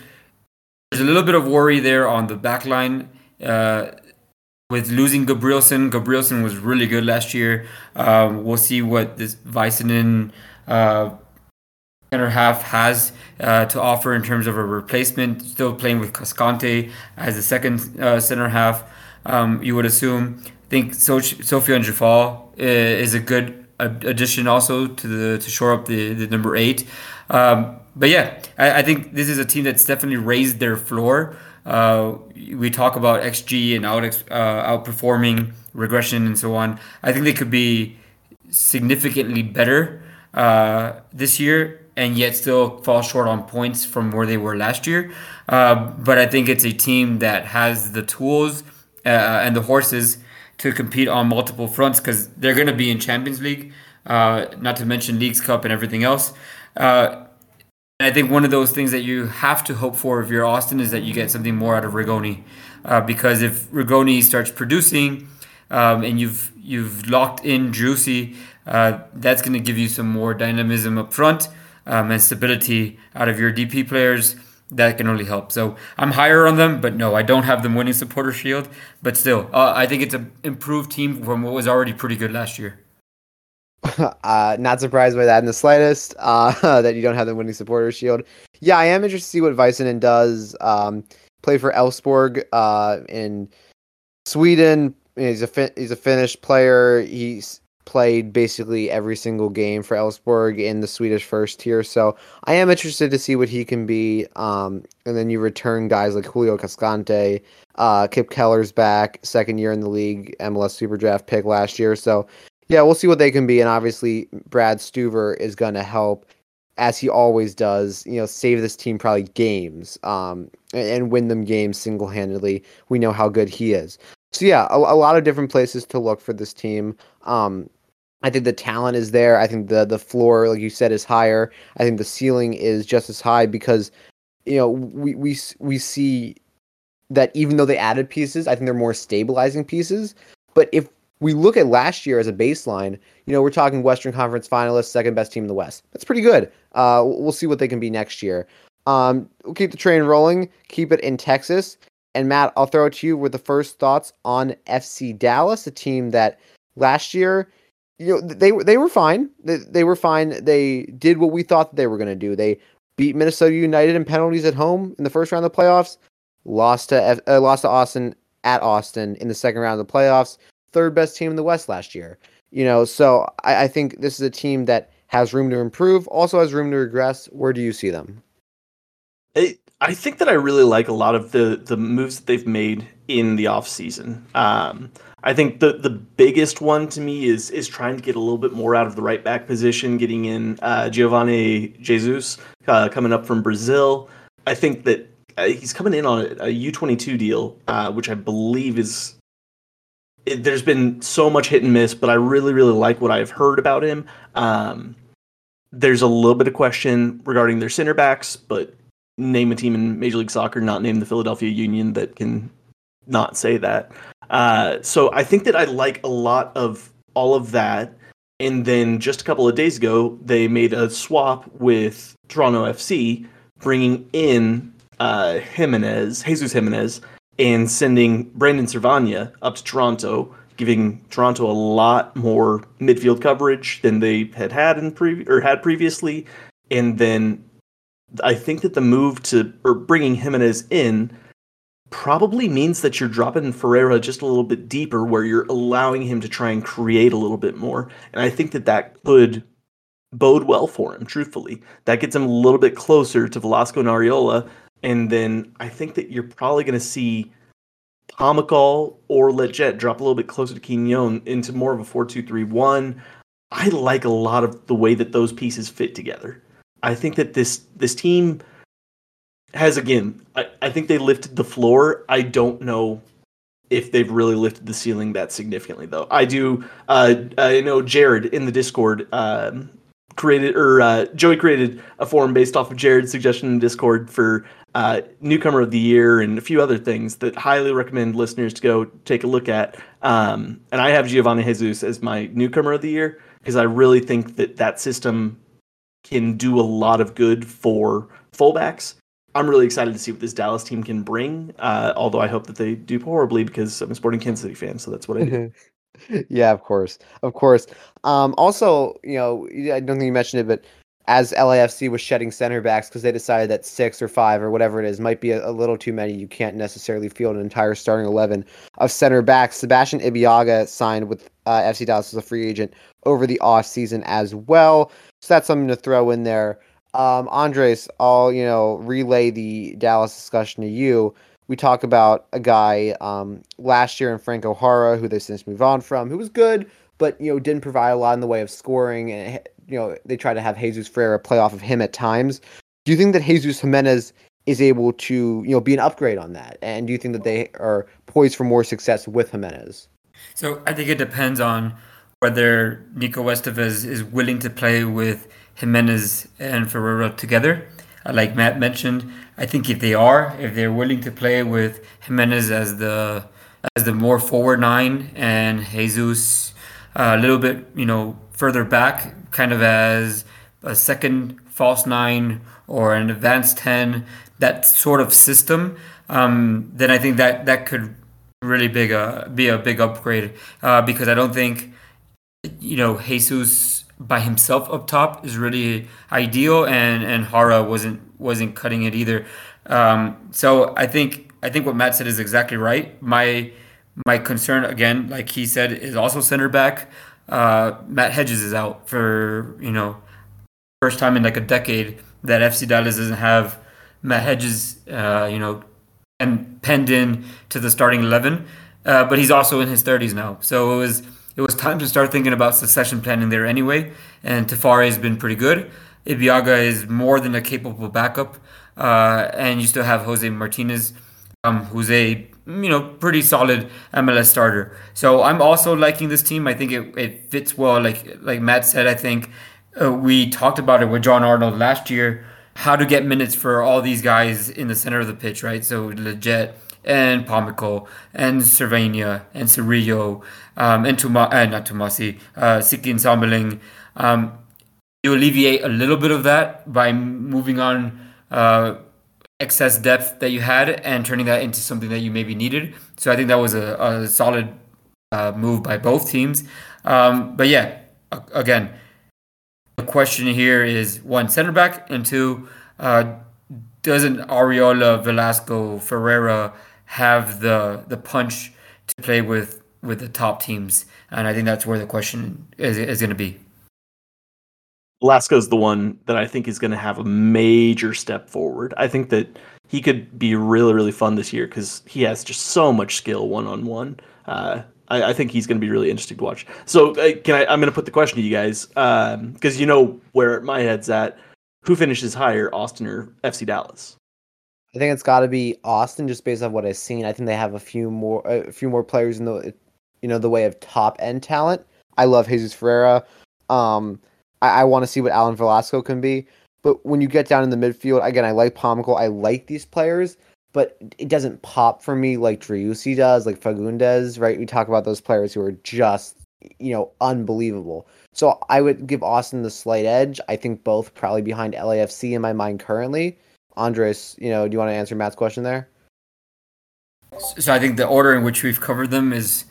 Speaker 2: there's a little bit of worry there on the back line. Uh, with losing Gabrielsen, Gabrielsen was really good last year. Um, we'll see what this Väisänen uh, center half has uh, to offer in terms of a replacement. Still playing with Cascante as the second uh, center half, um, you would assume. Think so- Sofiane Djeffal uh, is a good addition also to the to shore up the, the number eight. Um, but yeah, I, I, think this is a team that's definitely raised their floor. Uh, we talk about XG and out uh, outperforming regression and so on. I think they could be significantly better uh, this year and yet still fall short on points from where they were last year. Uh, but I think it's a team that has the tools uh, and the horses to compete on multiple fronts because they're going to be in Champions League, uh, not to mention Leagues Cup and everything else. Uh, I think one of those things that you have to hope for if you're Austin is that you get something more out of Rigoni, uh, because if Rigoni starts producing um, and you've you've locked in Juicy, uh, that's going to give you some more dynamism up front um, and stability out of your DP players, that can only help. So I'm higher on them, but no, I don't have them winning supporter shield. But still, uh, I think it's an improved team from what was already pretty good last year.
Speaker 1: uh, not surprised by that in the slightest. Uh, that you don't have them winning supporter shield. Yeah, I am interested to see what Väisänen does. Um, play for Elfsborg uh, in Sweden. He's a fin- he's a Finnish player. He's played basically every single game for Elfsborg in the Swedish first tier. So I am interested to see what he can be. Um, and then you return guys like Julio Cascante, uh, Kipp Keller's back, second year in the league, MLS Super Draft pick last year. So yeah, we'll see what they can be. And obviously, Brad Stuver is going to help. As he always does, you know, save this team probably games, um, and, and win them games single handedly. We know how good he is. So yeah, a, a, lot of different places to look for this team. Um, I think the talent is there. I think the the floor, like you said, is higher. I think the ceiling is just as high because you know we we we see that even though they added pieces, I think they're more stabilizing pieces. But if we look at last year as a baseline, you know, we're talking Western Conference finalists, second best team in the West. That's pretty good. Uh, we'll see what they can be next year. Um, we'll keep the train rolling, keep it in Texas. And Matt, I'll throw it to you with the first thoughts on FC Dallas, a team that last year you know they they were fine. They, they were fine. They did what we thought they were going to do. They beat Minnesota United in penalties at home in the first round of the playoffs. Lost to uh, lost to Austin at Austin in the second round of the playoffs. third best team in the West last year. You know, so I, I think this is a team that has room to improve, also has room to regress. Where do you see them?
Speaker 3: It, I think that I really like a lot of the the moves that they've made in the offseason. Um, I think the the biggest one to me is is trying to get a little bit more out of the right back position, getting in uh, Geovane Jesus uh, coming up from Brazil. I think that uh, he's coming in on a U twenty two deal, uh, which I believe is. It, there's been so much hit and miss, but I really, really like what I've heard about him. Um, there's a little bit of question regarding their center backs, but name a team in Major League Soccer, not name the Philadelphia Union that can not say that. Uh, so I think that I like a lot of all of that. And then just a couple of days ago, they made a swap with Toronto FC, bringing in uh, Jimenez, Jesus Jimenez, and sending Brandon Servania up to Toronto, giving Toronto a lot more midfield coverage than they had had in pre- or had previously. And then I think that the move to or bringing Jimenez in probably means that you're dropping Ferreira just a little bit deeper, where you're allowing him to try and create a little bit more. And I think that that could bode well for him. Truthfully, that gets him a little bit closer to Velasco and Arriola, and then I think that you're probably going to see. Pomykal or Lletget drop a little bit closer to Quignon into more of a 4 2 3 1. I like a lot of the way that those pieces fit together. I think that this this team has again. I, I think they lifted the floor. I don't know if they've really lifted the ceiling that significantly, though. I do. Uh, I know Jared in the Discord um, created or uh, Joey created a forum based off of Jared's suggestion in Discord for uh, newcomer of the year and a few other things that highly recommend listeners to go take a look at. Um, and I have Geovane Jesus as my newcomer of the year because I really think that that system can do a lot of good for fullbacks. I'm really excited to see what this Dallas team can bring. Uh, although I hope that they do horribly because I'm a Sporting Kansas City fan, so that's what I do.
Speaker 1: yeah, of course, of course. Um, also, you know, I don't think you mentioned it, but as LAFC was shedding center backs because they decided that six or five or whatever it is might be a, a, little too many. You can't necessarily field an entire starting eleven of center backs. Sebastian Ibeagha signed with uh, FC Dallas as a free agent over the off season as well. So that's something to throw in there. Um, Andres, I'll you know relay the Dallas discussion to you. We talk about a guy um, last year in Franco Jara, who they since moved on from, who was good, but you know didn't provide a lot in the way of scoring, and you know they tried to have Jesus Ferreira play off of him at times. Do you think that Jesus Jimenez is able to you know be an upgrade on that, and do you think that they are poised for more success with Jimenez?
Speaker 2: So I think it depends on whether Nico Estevez is willing to play with Jimenez and Ferreira together. Uh, like Matt mentioned, I think if they are, if they're willing to play with Jimenez as the as the more forward nine and Jesus uh, a little bit, you know, further back, kind of as a second false nine or an advanced ten, that sort of system, um, then I think that that could really big uh, be a big upgrade uh, because I don't think you know Jesus by himself up top is really ideal, and and Jara wasn't wasn't cutting it either. Um, so I think I think what Matt said is exactly right. My my concern again, like he said, is also center back. Uh, Matt Hedges is out for you know first time in like a decade that FC Dallas doesn't have Matt Hedges, uh, you know, and penned in to the starting eleven. Uh, but he's also in his 30s now, so it was it was time to start thinking about succession planning there anyway. And Tafari has been pretty good. Ibeagha is more than a capable backup, uh, and you still have Jose Martinez, um, who's a you know pretty solid MLS starter. So I'm also liking this team. I think it, it fits well. Like like Matt said, I think uh, we talked about it with John Arnold last year. How to get minutes for all these guys in the center of the pitch, right? So Lletget and Pomykal and Servania and Cerrillo um, and Tuma, uh, not uh, Siki. Um, you alleviate a little bit of that by moving on uh, excess depth that you had and turning that into something that you maybe needed. So I think that was a, a solid uh, move by both teams. Um, but yeah, again, the question here is one center back and two, uh, doesn't Arriola, Velasco, Ferreira have the the punch to play with with the top teams, and I think that's where the question is is going to be.
Speaker 3: is the one that I think is going to have a major step forward. I think that he could be really really fun this year because he has just so much skill one on one. I, think he's going to be really interesting to watch. So uh, can I? I'm going to put the question to you guys because um, you know where my head's at. Who finishes higher, Austin or FC Dallas?
Speaker 1: I think it's got to be Austin, just based on what I've seen. I think they have a few more, a few more players in the, you know, the way of top end talent. I love Jesus Ferreira. Um, I, I want to see what Alan Velasco can be. But when you get down in the midfield, again, I like Pomykal. I like these players, but it doesn't pop for me like Driussi does, like Fagundez, right? We talk about those players who are just, you know, unbelievable. So I would give Austin the slight edge. I think both probably behind LAFC in my mind currently. Andres, you know, do you want to answer Matt's question there?
Speaker 2: So I think the order in which we've covered them is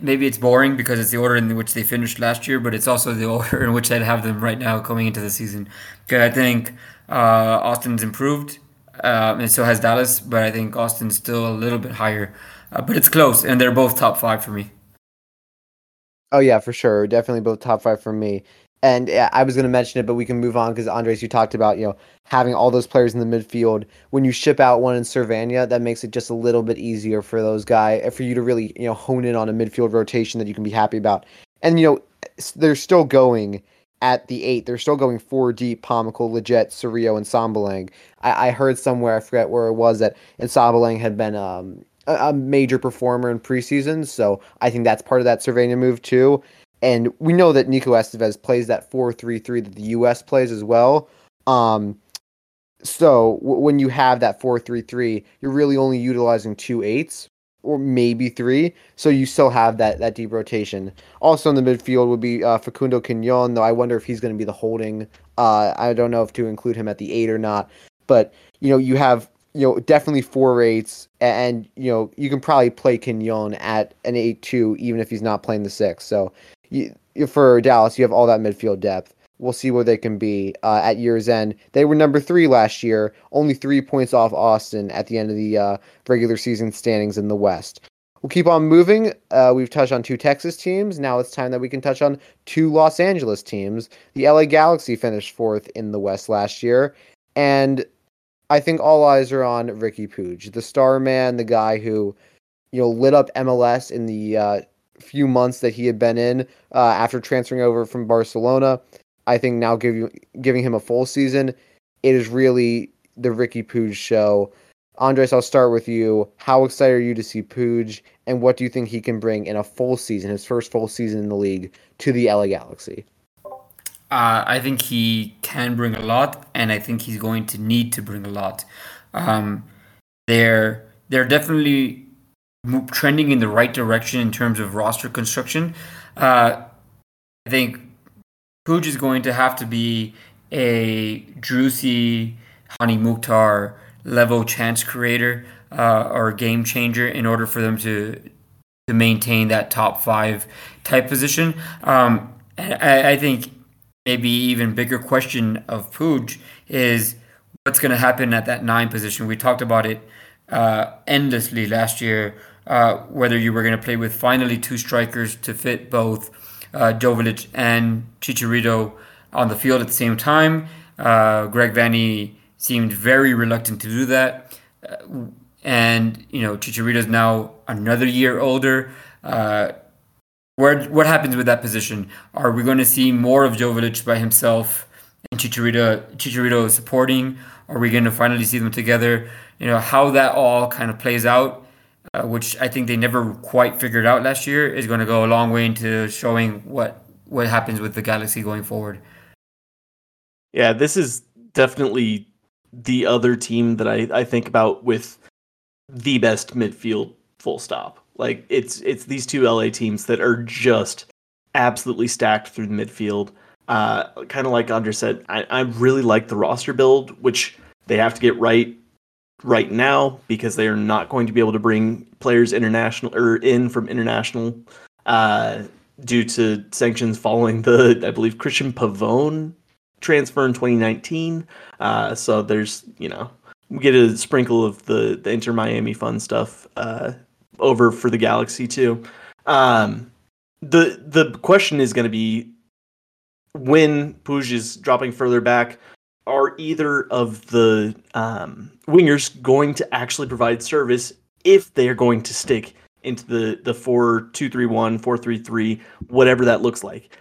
Speaker 2: maybe it's boring because it's the order in which they finished last year, but it's also the order in which I'd have them right now coming into the season. Because I think uh, Austin's improved, uh, and so has Dallas, but I think Austin's still a little bit higher. Uh, but it's close, and they're both top five for me.
Speaker 1: Oh yeah, for sure, definitely both top five for me. And I was going to mention it, but we can move on because Andres, you talked about you know having all those players in the midfield. When you ship out one in Servania, that makes it just a little bit easier for those guys for you to really you know hone in on a midfield rotation that you can be happy about. And you know they're still going at the eight. They're still going four deep. Pomykal, Lletget, Cerrillo, and Ntsabeleng. I, I heard somewhere I forget where it was that Ntsabeleng had been um, a, a major performer in preseason, so I think that's part of that Servania move too. And we know that Nico Estevez plays that 4-3-3 that the US plays as well. Um, so w- when you have that 4-3-3, you're really only utilizing two eights or maybe three. So you still have that that deep rotation. Also in the midfield would be uh, Facundo Quignon, though I wonder if he's going to be the holding. Uh, I don't know if to include him at the eight or not. But you know you have you know definitely four eights, and you know you can probably play Quignon at an eight two even if he's not playing the six. So you, for Dallas, you have all that midfield depth. We'll see where they can be uh, at year's end. They were number three last year, only three points off Austin at the end of the uh, regular season standings in the West. We'll keep on moving. Uh, we've touched on two Texas teams. Now it's time that we can touch on two Los Angeles teams. The LA Galaxy finished fourth in the West last year, and I think all eyes are on Riqui Puig, the star man, the guy who, you know, lit up MLS in the uh, few months that he had been in uh, after transferring over from Barcelona. I think now giving giving him a full season, it is really the Riqui Puig show. Andres, I'll start with you. How excited are you to see Puig, and what do you think he can bring in a full season, his first full season in the league, to the LA Galaxy?
Speaker 2: Uh, I think he can bring a lot, and I think he's going to need to bring a lot. Um, they're they're definitely trending in the right direction in terms of roster construction. Uh, I think Puig is going to have to be a Driussi, Hany Mukhtar level chance creator uh, or game changer in order for them to to maintain that top five type position. Um, and I, I, think maybe even bigger question of Puig is what's going to happen at that nine position. We talked about it uh, endlessly last year uh, whether you were going to play with finally two strikers to fit both uh, Joveljic and Chicharito on the field at the same time. Uh, Greg Vanney seemed very reluctant to do that. Uh, and, you know, Chicharito's now another year older. Where, what happens with that position? Are we going to see more of Joveljic by himself and Chicharito, Chicharito supporting? Are we going to finally see them together? You know, how that all kind of plays out uh, which I think they never quite figured out last year, is going to go a long way into showing what what happens with the Galaxy going forward.
Speaker 3: Yeah, this is definitely the other team that I, I think about with the best midfield full stop. Like it's it's these two LA teams that are just absolutely stacked through the midfield. Uh, kind of like Andre said, I, I really like the roster build, which they have to get right right now because they are not going to be able to bring players international or in from international uh, due to sanctions following the I believe Cristian Pavón transfer in 2019. Uh, so there's you know we get a sprinkle of the the Inter Miami fun stuff uh, over for the Galaxy too. Um, the the question is going to be when Puig is dropping further back, are either of the um, wingers going to actually provide service if they are going to stick into the the four two three one four three three whatever that looks like.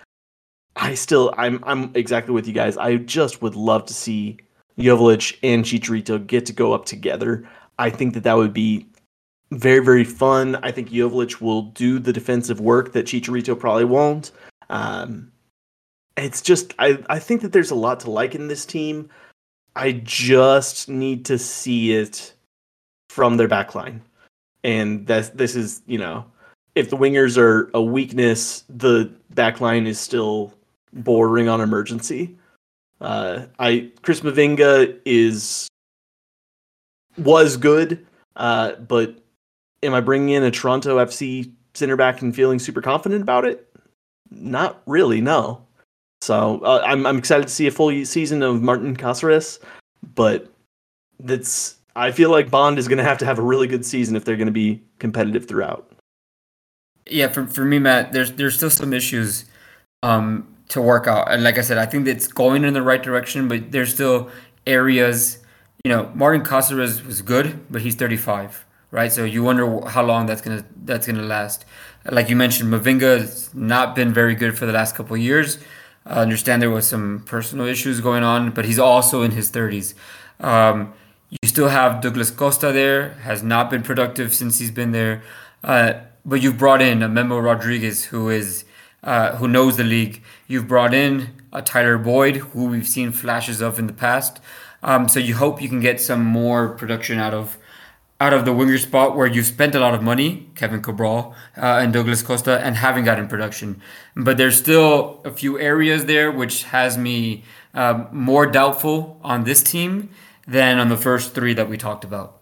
Speaker 3: I still I'm I'm exactly with you guys. I just would love to see Joveljic and Chicharito get to go up together. I think that that would be very very fun. I think Joveljic will do the defensive work that Chicharito probably won't. Um, it's just I I think that there's a lot to like in this team. I just need to see it from their backline, and that this is you know if the wingers are a weakness, the backline is still bordering on emergency. Uh, I Chris Mavinga is was good, uh, but am I bringing in a Toronto FC center back and feeling super confident about it? Not really, no. So uh, I'm I'm excited to see a full season of Martin Caceres, but that's I feel like Bond is going to have to have a really good season if they're going to be competitive throughout.
Speaker 2: Yeah, for for me, Matt, there's there's still some issues um, to work out, and like I said, I think it's going in the right direction, but there's still areas. You know, Martin Caceres was good, but he's 35, right? So you wonder how long that's gonna that's gonna last. Like you mentioned, Mavinga has not been very good for the last couple years. I understand there was some personal issues going on, but he's also in his 30s. Um, you still have Douglas Costa there, has not been productive since he's been there. Uh, but you've brought in a Memo Rodriguez who is uh, who knows the league. You've brought in a Tyler Boyd who we've seen flashes of in the past. Um, so you hope you can get some more production out of out of the winger spot where you've spent a lot of money, Kevin Cabral uh, and Douglas Costa, and haven't gotten production. But there's still a few areas there which has me uh, more doubtful on this team than on the first three that we talked about.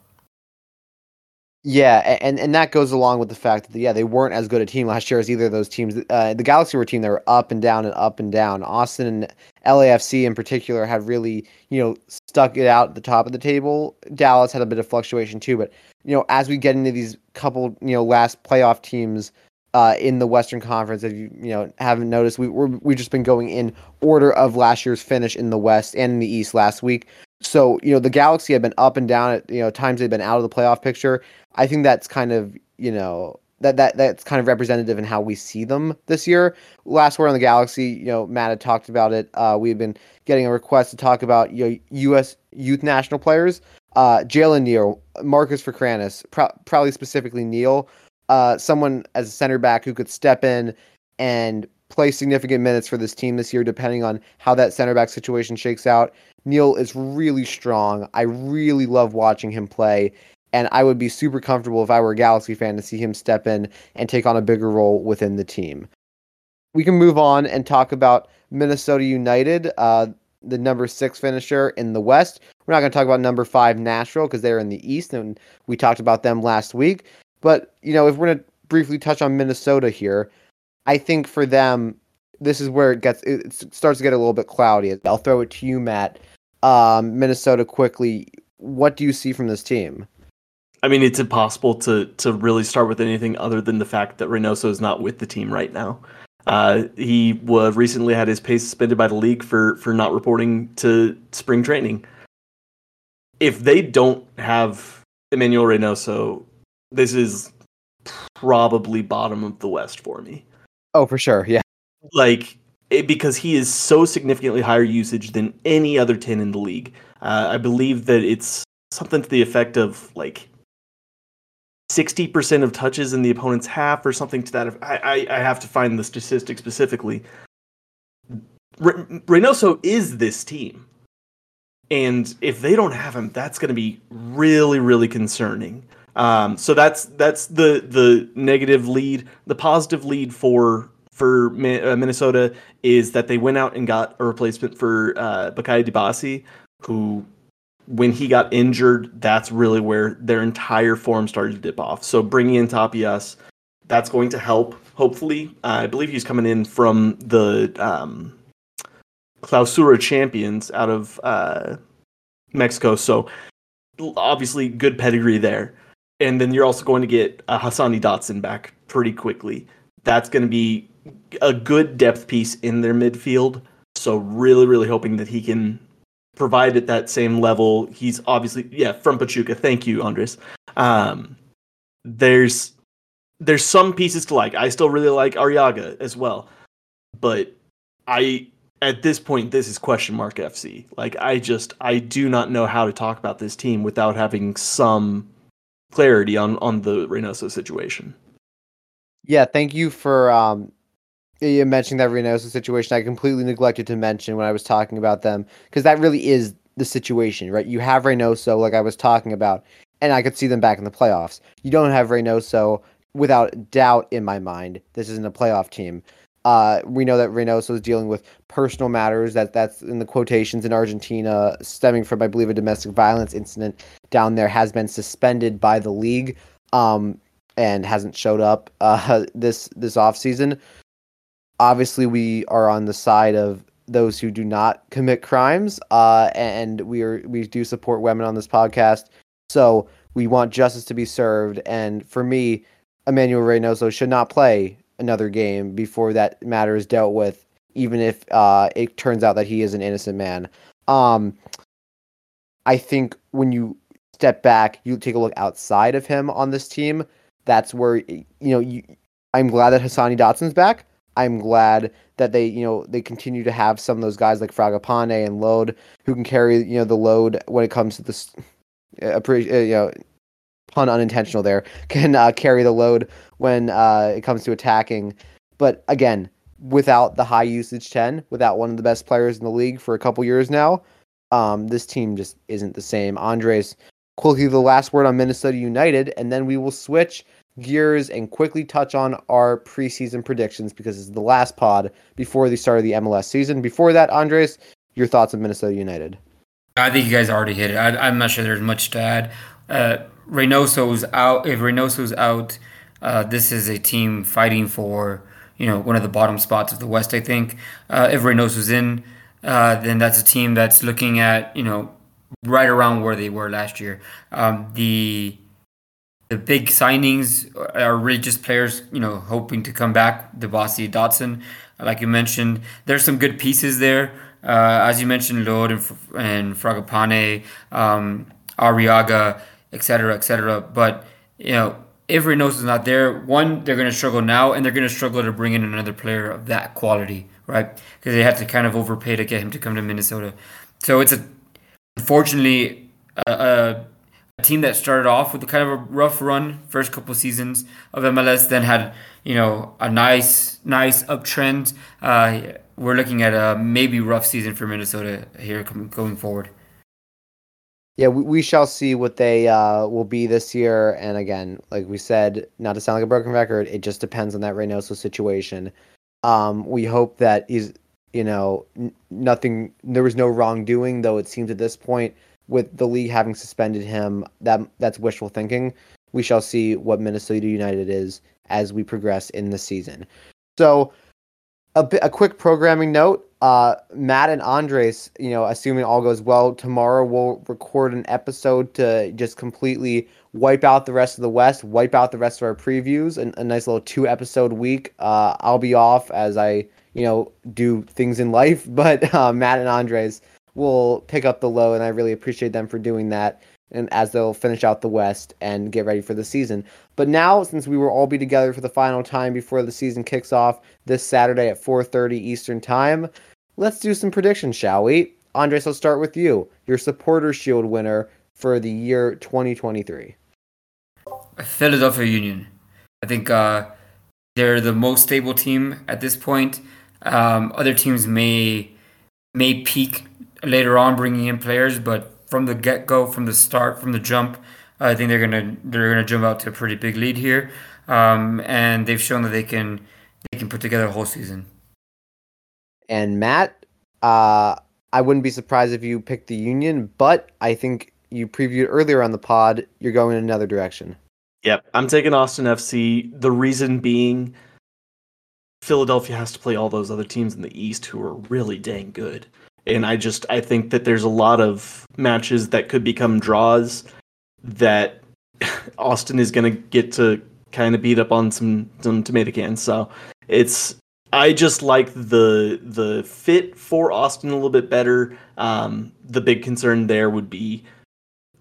Speaker 1: Yeah, and, and that goes along with the fact that yeah they weren't as good a team last year as either of those teams. Uh, the Galaxy were a team that were up and down and up and down. Austin and LAFC in particular had really you know stuck it out at the top of the table. Dallas had a bit of fluctuation too, but you know as we get into these couple you know last playoff teams uh, in the Western Conference, if you you know haven't noticed, we we we've just been going in order of last year's finish in the West and in the East last week. So you know the Galaxy have been up and down at you know times they've been out of the playoff picture. I think that's kind of you know that that that's kind of representative in how we see them this year. Last word on the Galaxy, you know, Matt had talked about it. Uh, we've been getting a request to talk about you know U.S. youth national players. Uh, Jalen Neal, Marcus Ferkranus, pro- probably specifically Neal, uh, someone as a center back who could step in and play significant minutes for this team this year, depending on how that center back situation shakes out. Neal is really strong. I really love watching him play and I would be super comfortable if I were a Galaxy fan to see him step in and take on a bigger role within the team. We can move on and talk about Minnesota United, uh, the number six finisher in the West. We're not going to talk about number five Nashville because they're in the East, and we talked about them last week. But you know, if we're going to briefly touch on Minnesota here, I think for them, this is where it gets it starts to get a little bit cloudy. I'll throw it to you, Matt. Um, Minnesota quickly. What do you see from this team?
Speaker 3: I mean, it's impossible to to really start with anything other than the fact that Reynoso is not with the team right now. Uh, he was recently had his pay suspended by the league for for not reporting to spring training. If they don't have Emmanuel Reynoso, this is probably bottom of the West for me.
Speaker 1: Oh, for sure, yeah.
Speaker 3: Like it, because he is so significantly higher usage than any other ten in the league. Uh, I believe that it's something to the effect of like 60% of touches in the opponent's half or something to that. I, I, I have to find the statistic specifically. Re- Reynoso is this team. And if they don't have him, that's going to be really, really concerning. Um, so that's that's the the negative lead. The positive lead for for uh, Minnesota is that they went out and got a replacement for uh, Bakaye Dibassy, who when he got injured, that's really where their entire form started to dip off. So bringing in Tapias, that's going to help. Hopefully, uh, I believe he's coming in from the um, Clausura champions out of uh, Mexico. So obviously, good pedigree there. And then you're also going to get uh, Hassani Dotson back pretty quickly. That's going to be a good depth piece in their midfield. So really, really hoping that he can provide at that same level. He's obviously yeah from Pachuca. Thank you, Andres. Um, there's there's some pieces to like. I still really like Arriaga as well, but I at this point this is question mark FC. Like I just I do not know how to talk about this team without having some clarity on on the Reynoso situation.
Speaker 1: Yeah, thank you for um mentioning that Reynoso situation. I completely neglected to mention when I was talking about them because that really is the situation, right? You have Reynoso, like I was talking about, and I could see them back in the playoffs. You don't have Reynoso without doubt in my mind. This isn't a playoff team. Uh, we know that Reynoso is dealing with personal matters. That that's in the quotations in Argentina, stemming from I believe a domestic violence incident down there, has been suspended by the league, um, and hasn't showed up uh, this this off season. Obviously, we are on the side of those who do not commit crimes, uh, and we are we do support women on this podcast. So we want justice to be served. And for me, Emmanuel Reynoso should not play another game before that matter is dealt with, even if uh, it turns out that he is an innocent man. Um, I think when you step back, you take a look outside of him on this team. That's where you know you. I'm glad that Hassani Dotson's back. I'm glad that they, you know, they continue to have some of those guys like Fragapane and Lod who can carry, you know, the load when it comes to this. Uh, uh, you know, pun unintentional there. Can uh, carry the load when uh, it comes to attacking. But again, without the high usage 10, without one of the best players in the league for a couple years now, um, this team just isn't the same. Andres, quickly the last word on Minnesota United, and then we will switch gears and quickly touch on our preseason predictions because it's the last pod before the start of the MLS season. Before that, Andres, your thoughts on Minnesota United?
Speaker 2: I think you guys already hit it. I, am not sure there's much to add. Uh, Reynoso's out. If Reynoso's out, uh, this is a team fighting for you know one of the bottom spots of the West. I think uh, if Reynoso's in, uh, then that's a team that's looking at you know right around where they were last year. Um, the the big signings are really just players you know hoping to come back. Dibassy Dotson, like you mentioned, there's some good pieces there. Uh, as you mentioned, Lod and, and Fragapane, um, Arriaga, etc., etc. But you know, if Reynoso is not there, one, they're going to struggle now, and they're going to struggle to bring in another player of that quality, right? Because they had to kind of overpay to get him to come to Minnesota. So it's a, unfortunately, a, a, a team that started off with a kind of a rough run first couple seasons of MLS, then had you know a nice, nice uptrend. Uh, we're looking at a maybe rough season for Minnesota here coming, going forward.
Speaker 1: Yeah, we, we shall see what they uh, will be this year. And again, like we said, not to sound like a broken record, it just depends on that Reynoso situation. Um, we hope that is, you know, n- nothing. There was no wrongdoing, though. It seems at this point, with the league having suspended him, that that's wishful thinking. We shall see what Minnesota United is as we progress in the season. So, a, bit, a quick programming note uh, Matt and Andres, you know, assuming all goes well, tomorrow we'll record an episode to just completely wipe out the rest of the West, wipe out the rest of our previews, and a nice little two episode week. Uh, I'll be off as I, you know, do things in life, but uh, Matt and Andres will pick up the low, and I really appreciate them for doing that. And as they'll finish out the West and get ready for the season. But now, since we will all be together for the final time before the season kicks off this Saturday at 4:30 Eastern Time, let's do some predictions, shall we? Andres, let's start with you. Your supporter shield winner for the year 2023.
Speaker 2: Philadelphia Union. I think uh, they're the most stable team at this point. Um, other teams may may peak later on, bringing in players, but from the get go, from the start, from the jump, I think they're gonna they're gonna jump out to a pretty big lead here, um, and they've shown that they can they can put together a whole season.
Speaker 1: And Matt, uh, I wouldn't be surprised if you picked the Union, but I think you previewed earlier on the pod, you're going in another direction.
Speaker 3: Yep, I'm taking Austin FC. The reason being, Philadelphia has to play all those other teams in the East who are really dang good. And I just I think that there's a lot of matches that could become draws that Austin is going to get to kind of beat up on some some tomato cans. So it's I just like the the fit for Austin a little bit better. Um, the big concern there would be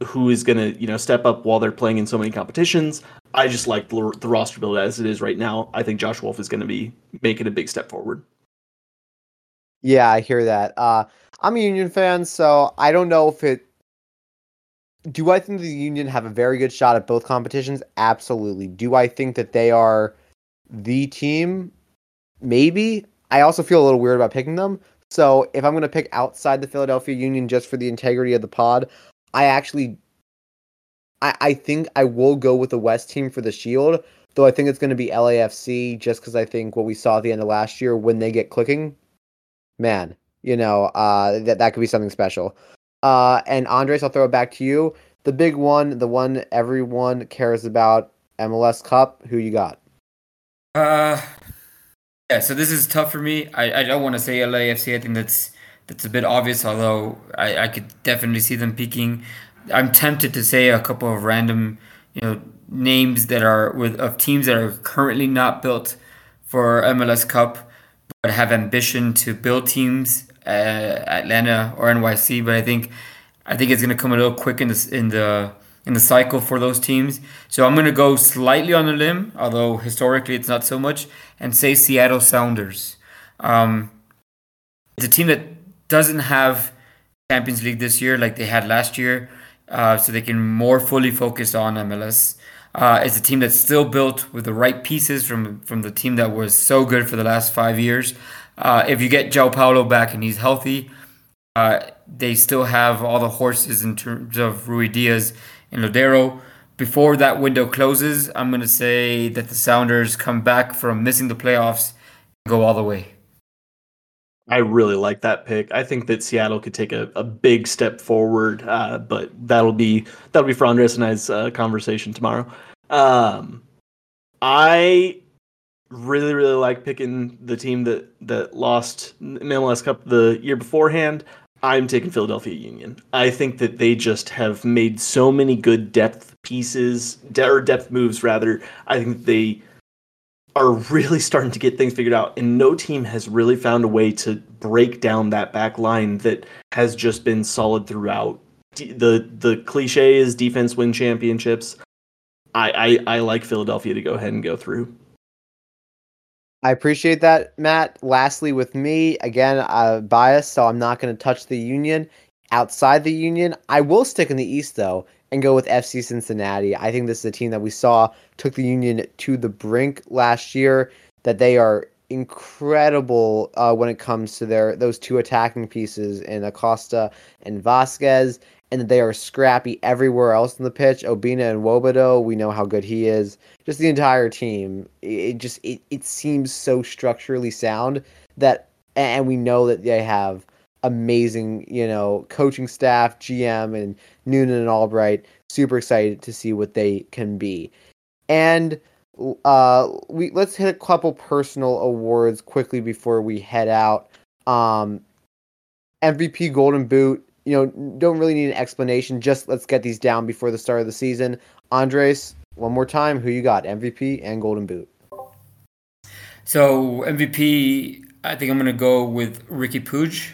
Speaker 3: who is going to you know step up while they're playing in so many competitions. I just like the, the roster build as it is right now. I think Josh Wolff is going to be making a big step forward.
Speaker 1: Yeah, I hear that. Uh, I'm a Union fan, so I don't know if it. Do I think the Union have a very good shot at both competitions? Absolutely. Do I think that they are the team? Maybe. I also feel a little weird about picking them. So if I'm going to pick outside the Philadelphia Union just for the integrity of the pod, I actually, I, I think I will go with the West team for the Shield. Though I think it's going to be LAFC just because I think what we saw at the end of last year when they get clicking, man, you know, uh, that that could be something special. Uh, and Andres, I'll throw it back to you. The big one, the one everyone cares about, MLS Cup. Who you got?
Speaker 2: Uh, yeah. So this is tough for me. I, I don't want to say LAFC. I think that's that's a bit obvious. Although I, I could definitely see them peaking. I'm tempted to say a couple of random, you know, names that are with of teams that are currently not built for MLS Cup but have ambition to build teams, uh, Atlanta or NYC. But I think I think it's going to come a little quick in the in the in the cycle for those teams. So I'm going to go slightly on a limb, although historically it's not so much, and say Seattle Sounders. Um, it's a team that doesn't have Champions League this year like they had last year, uh, so they can more fully focus on MLS. Uh, it's a team that's still built with the right pieces from from the team that was so good for the last five years. Uh, if you get João Paulo back and he's healthy, uh, they still have all the horses in terms of Ruidíaz and Lodeiro. Before that window closes, I'm going to say that the Sounders come back from missing the playoffs and go all the way.
Speaker 3: I really like that pick. I think that Seattle could take a, a big step forward, uh, but that'll be that'll be for Andres and I's uh, conversation tomorrow. Um, I really really like picking the team that that lost MLS Cup the year beforehand. I'm taking Philadelphia Union. I think that they just have made so many good depth pieces, de- or depth moves rather. I think they are really starting to get things figured out, and no team has really found a way to break down that back line that has just been solid throughout. the The cliche is defense win championships. I, I I like Philadelphia to go ahead and go through.
Speaker 1: I appreciate that, Matt. Lastly, with me, again, uh, biased, so I'm not going to touch the Union. Outside the Union, I will stick in the East, though, and go with FC Cincinnati. I think this is a team that we saw took the Union to the brink last year, that they are incredible uh, when it comes to their those two attacking pieces in Acosta and Vazquez, and that they are scrappy everywhere else in the pitch. Obinna and Nwobodo, we know how good he is. Just the entire team, it just it, it seems so structurally sound that, and we know that they have amazing, you know, coaching staff, GM, and Noonan and Albright. Super excited to see what they can be. And uh, we let's hit a couple personal awards quickly before we head out. Um, MVP Golden Boot. You know, don't really need an explanation. Just let's get these down before the start of the season. Andres, one more time, who you got? MVP and Golden Boot.
Speaker 2: So MVP, I think I'm gonna go with Riqui Puig.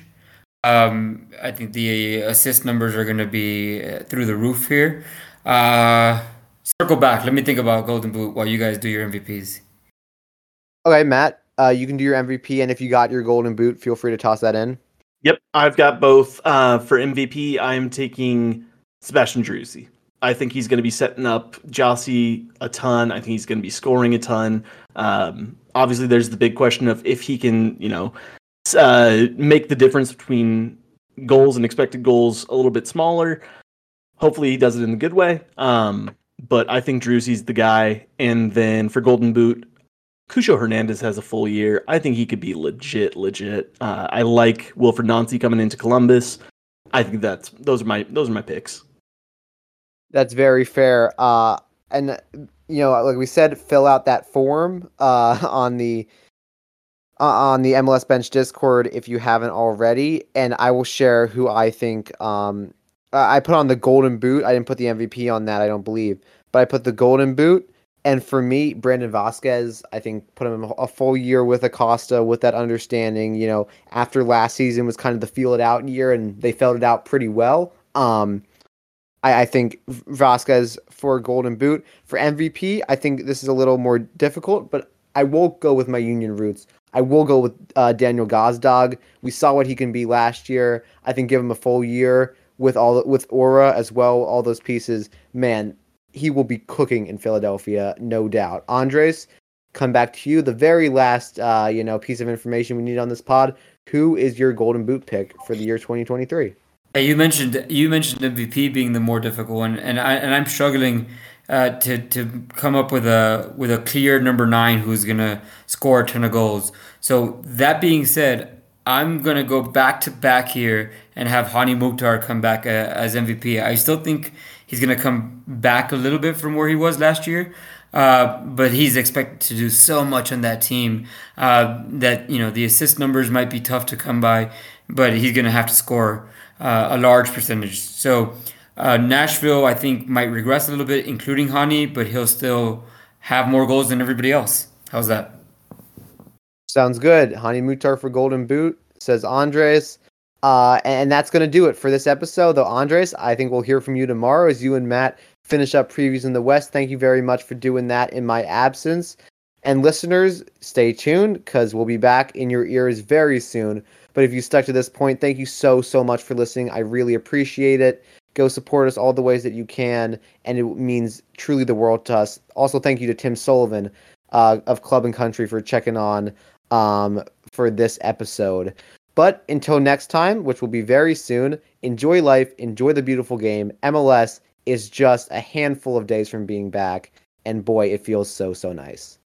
Speaker 2: Um, I think the assist numbers are going to be uh, through the roof here. Uh, circle back. Let me think about Golden Boot while you guys do your MVPs.
Speaker 1: Okay, Matt, uh, you can do your MVP, and if you got your Golden Boot, feel free to toss that in.
Speaker 3: Yep, I've got both. Uh, for MVP, I'm taking Sebastian Driussi. I think he's going to be setting up Gyasi a ton. I think he's going to be scoring a ton. Um, obviously, there's the big question of if he can, you know, uh, make the difference between goals and expected goals a little bit smaller. Hopefully, he does it in a good way. Um, but I think Driussi's the guy. And then for Golden Boot, Cucho Hernandez has a full year. I think he could be legit, legit. Uh, I like Wilfried Nancy coming into Columbus. I think that's those are my those are my picks.
Speaker 1: That's very fair. Uh, and you know, like we said, fill out that form uh, on the on the MLS Bench Discord if you haven't already, and I will share who I think. Um, I put on the Golden Boot. I didn't put the MVP on that. I don't believe, but I put the Golden Boot. And for me, Brandon Vazquez, I think put him a full year with Acosta with that understanding. You know, after last season was kind of the feel it out year, and they felt it out pretty well. Um, I, I think Vazquez for Golden Boot for MVP. I think this is a little more difficult, but I won't go with my Union roots. I will go with uh, Daniel Gazdag. We saw what he can be last year. I think give him a full year with all with Uhre as well, all those pieces. Man, he will be cooking in Philadelphia, no doubt. Andres, come back to you. The very last, uh, you know, piece of information we need on this pod. Who is your Golden Boot pick for the year 2023?
Speaker 2: Hey, you mentioned you mentioned MVP being the more difficult one, and I and I'm struggling uh, to to come up with a with a clear number nine who's gonna score a ton of goals. So that being said, I'm gonna go back to back here and have Hani Mukhtar come back uh, as MVP. I still think he's gonna come back a little bit from where he was last year. Uh, but he's expected to do so much on that team uh, that you know the assist numbers might be tough to come by, but he's going to have to score uh, a large percentage. So uh, Nashville, I think, might regress a little bit, including Hani, but he'll still have more goals than everybody else. How's that?
Speaker 1: Sounds good. Hani Mukhtar for Golden Boot says Andres. Uh, and that's going to do it for this episode. Though, Andres, I think we'll hear from you tomorrow as you and Matt finish up previews in the West. Thank you very much for doing that in my absence. And listeners, stay tuned because we'll be back in your ears very soon. But if you stuck to this point, thank you so, so much for listening. I really appreciate it. Go support us all the ways that you can, and it means truly the world to us. Also, thank you to Tim Sullivan uh, of Club and Country for checking on um, for this episode. But until next time, which will be very soon, enjoy life, enjoy the beautiful game. MLS is just a handful of days from being back, and boy, it feels so, so nice.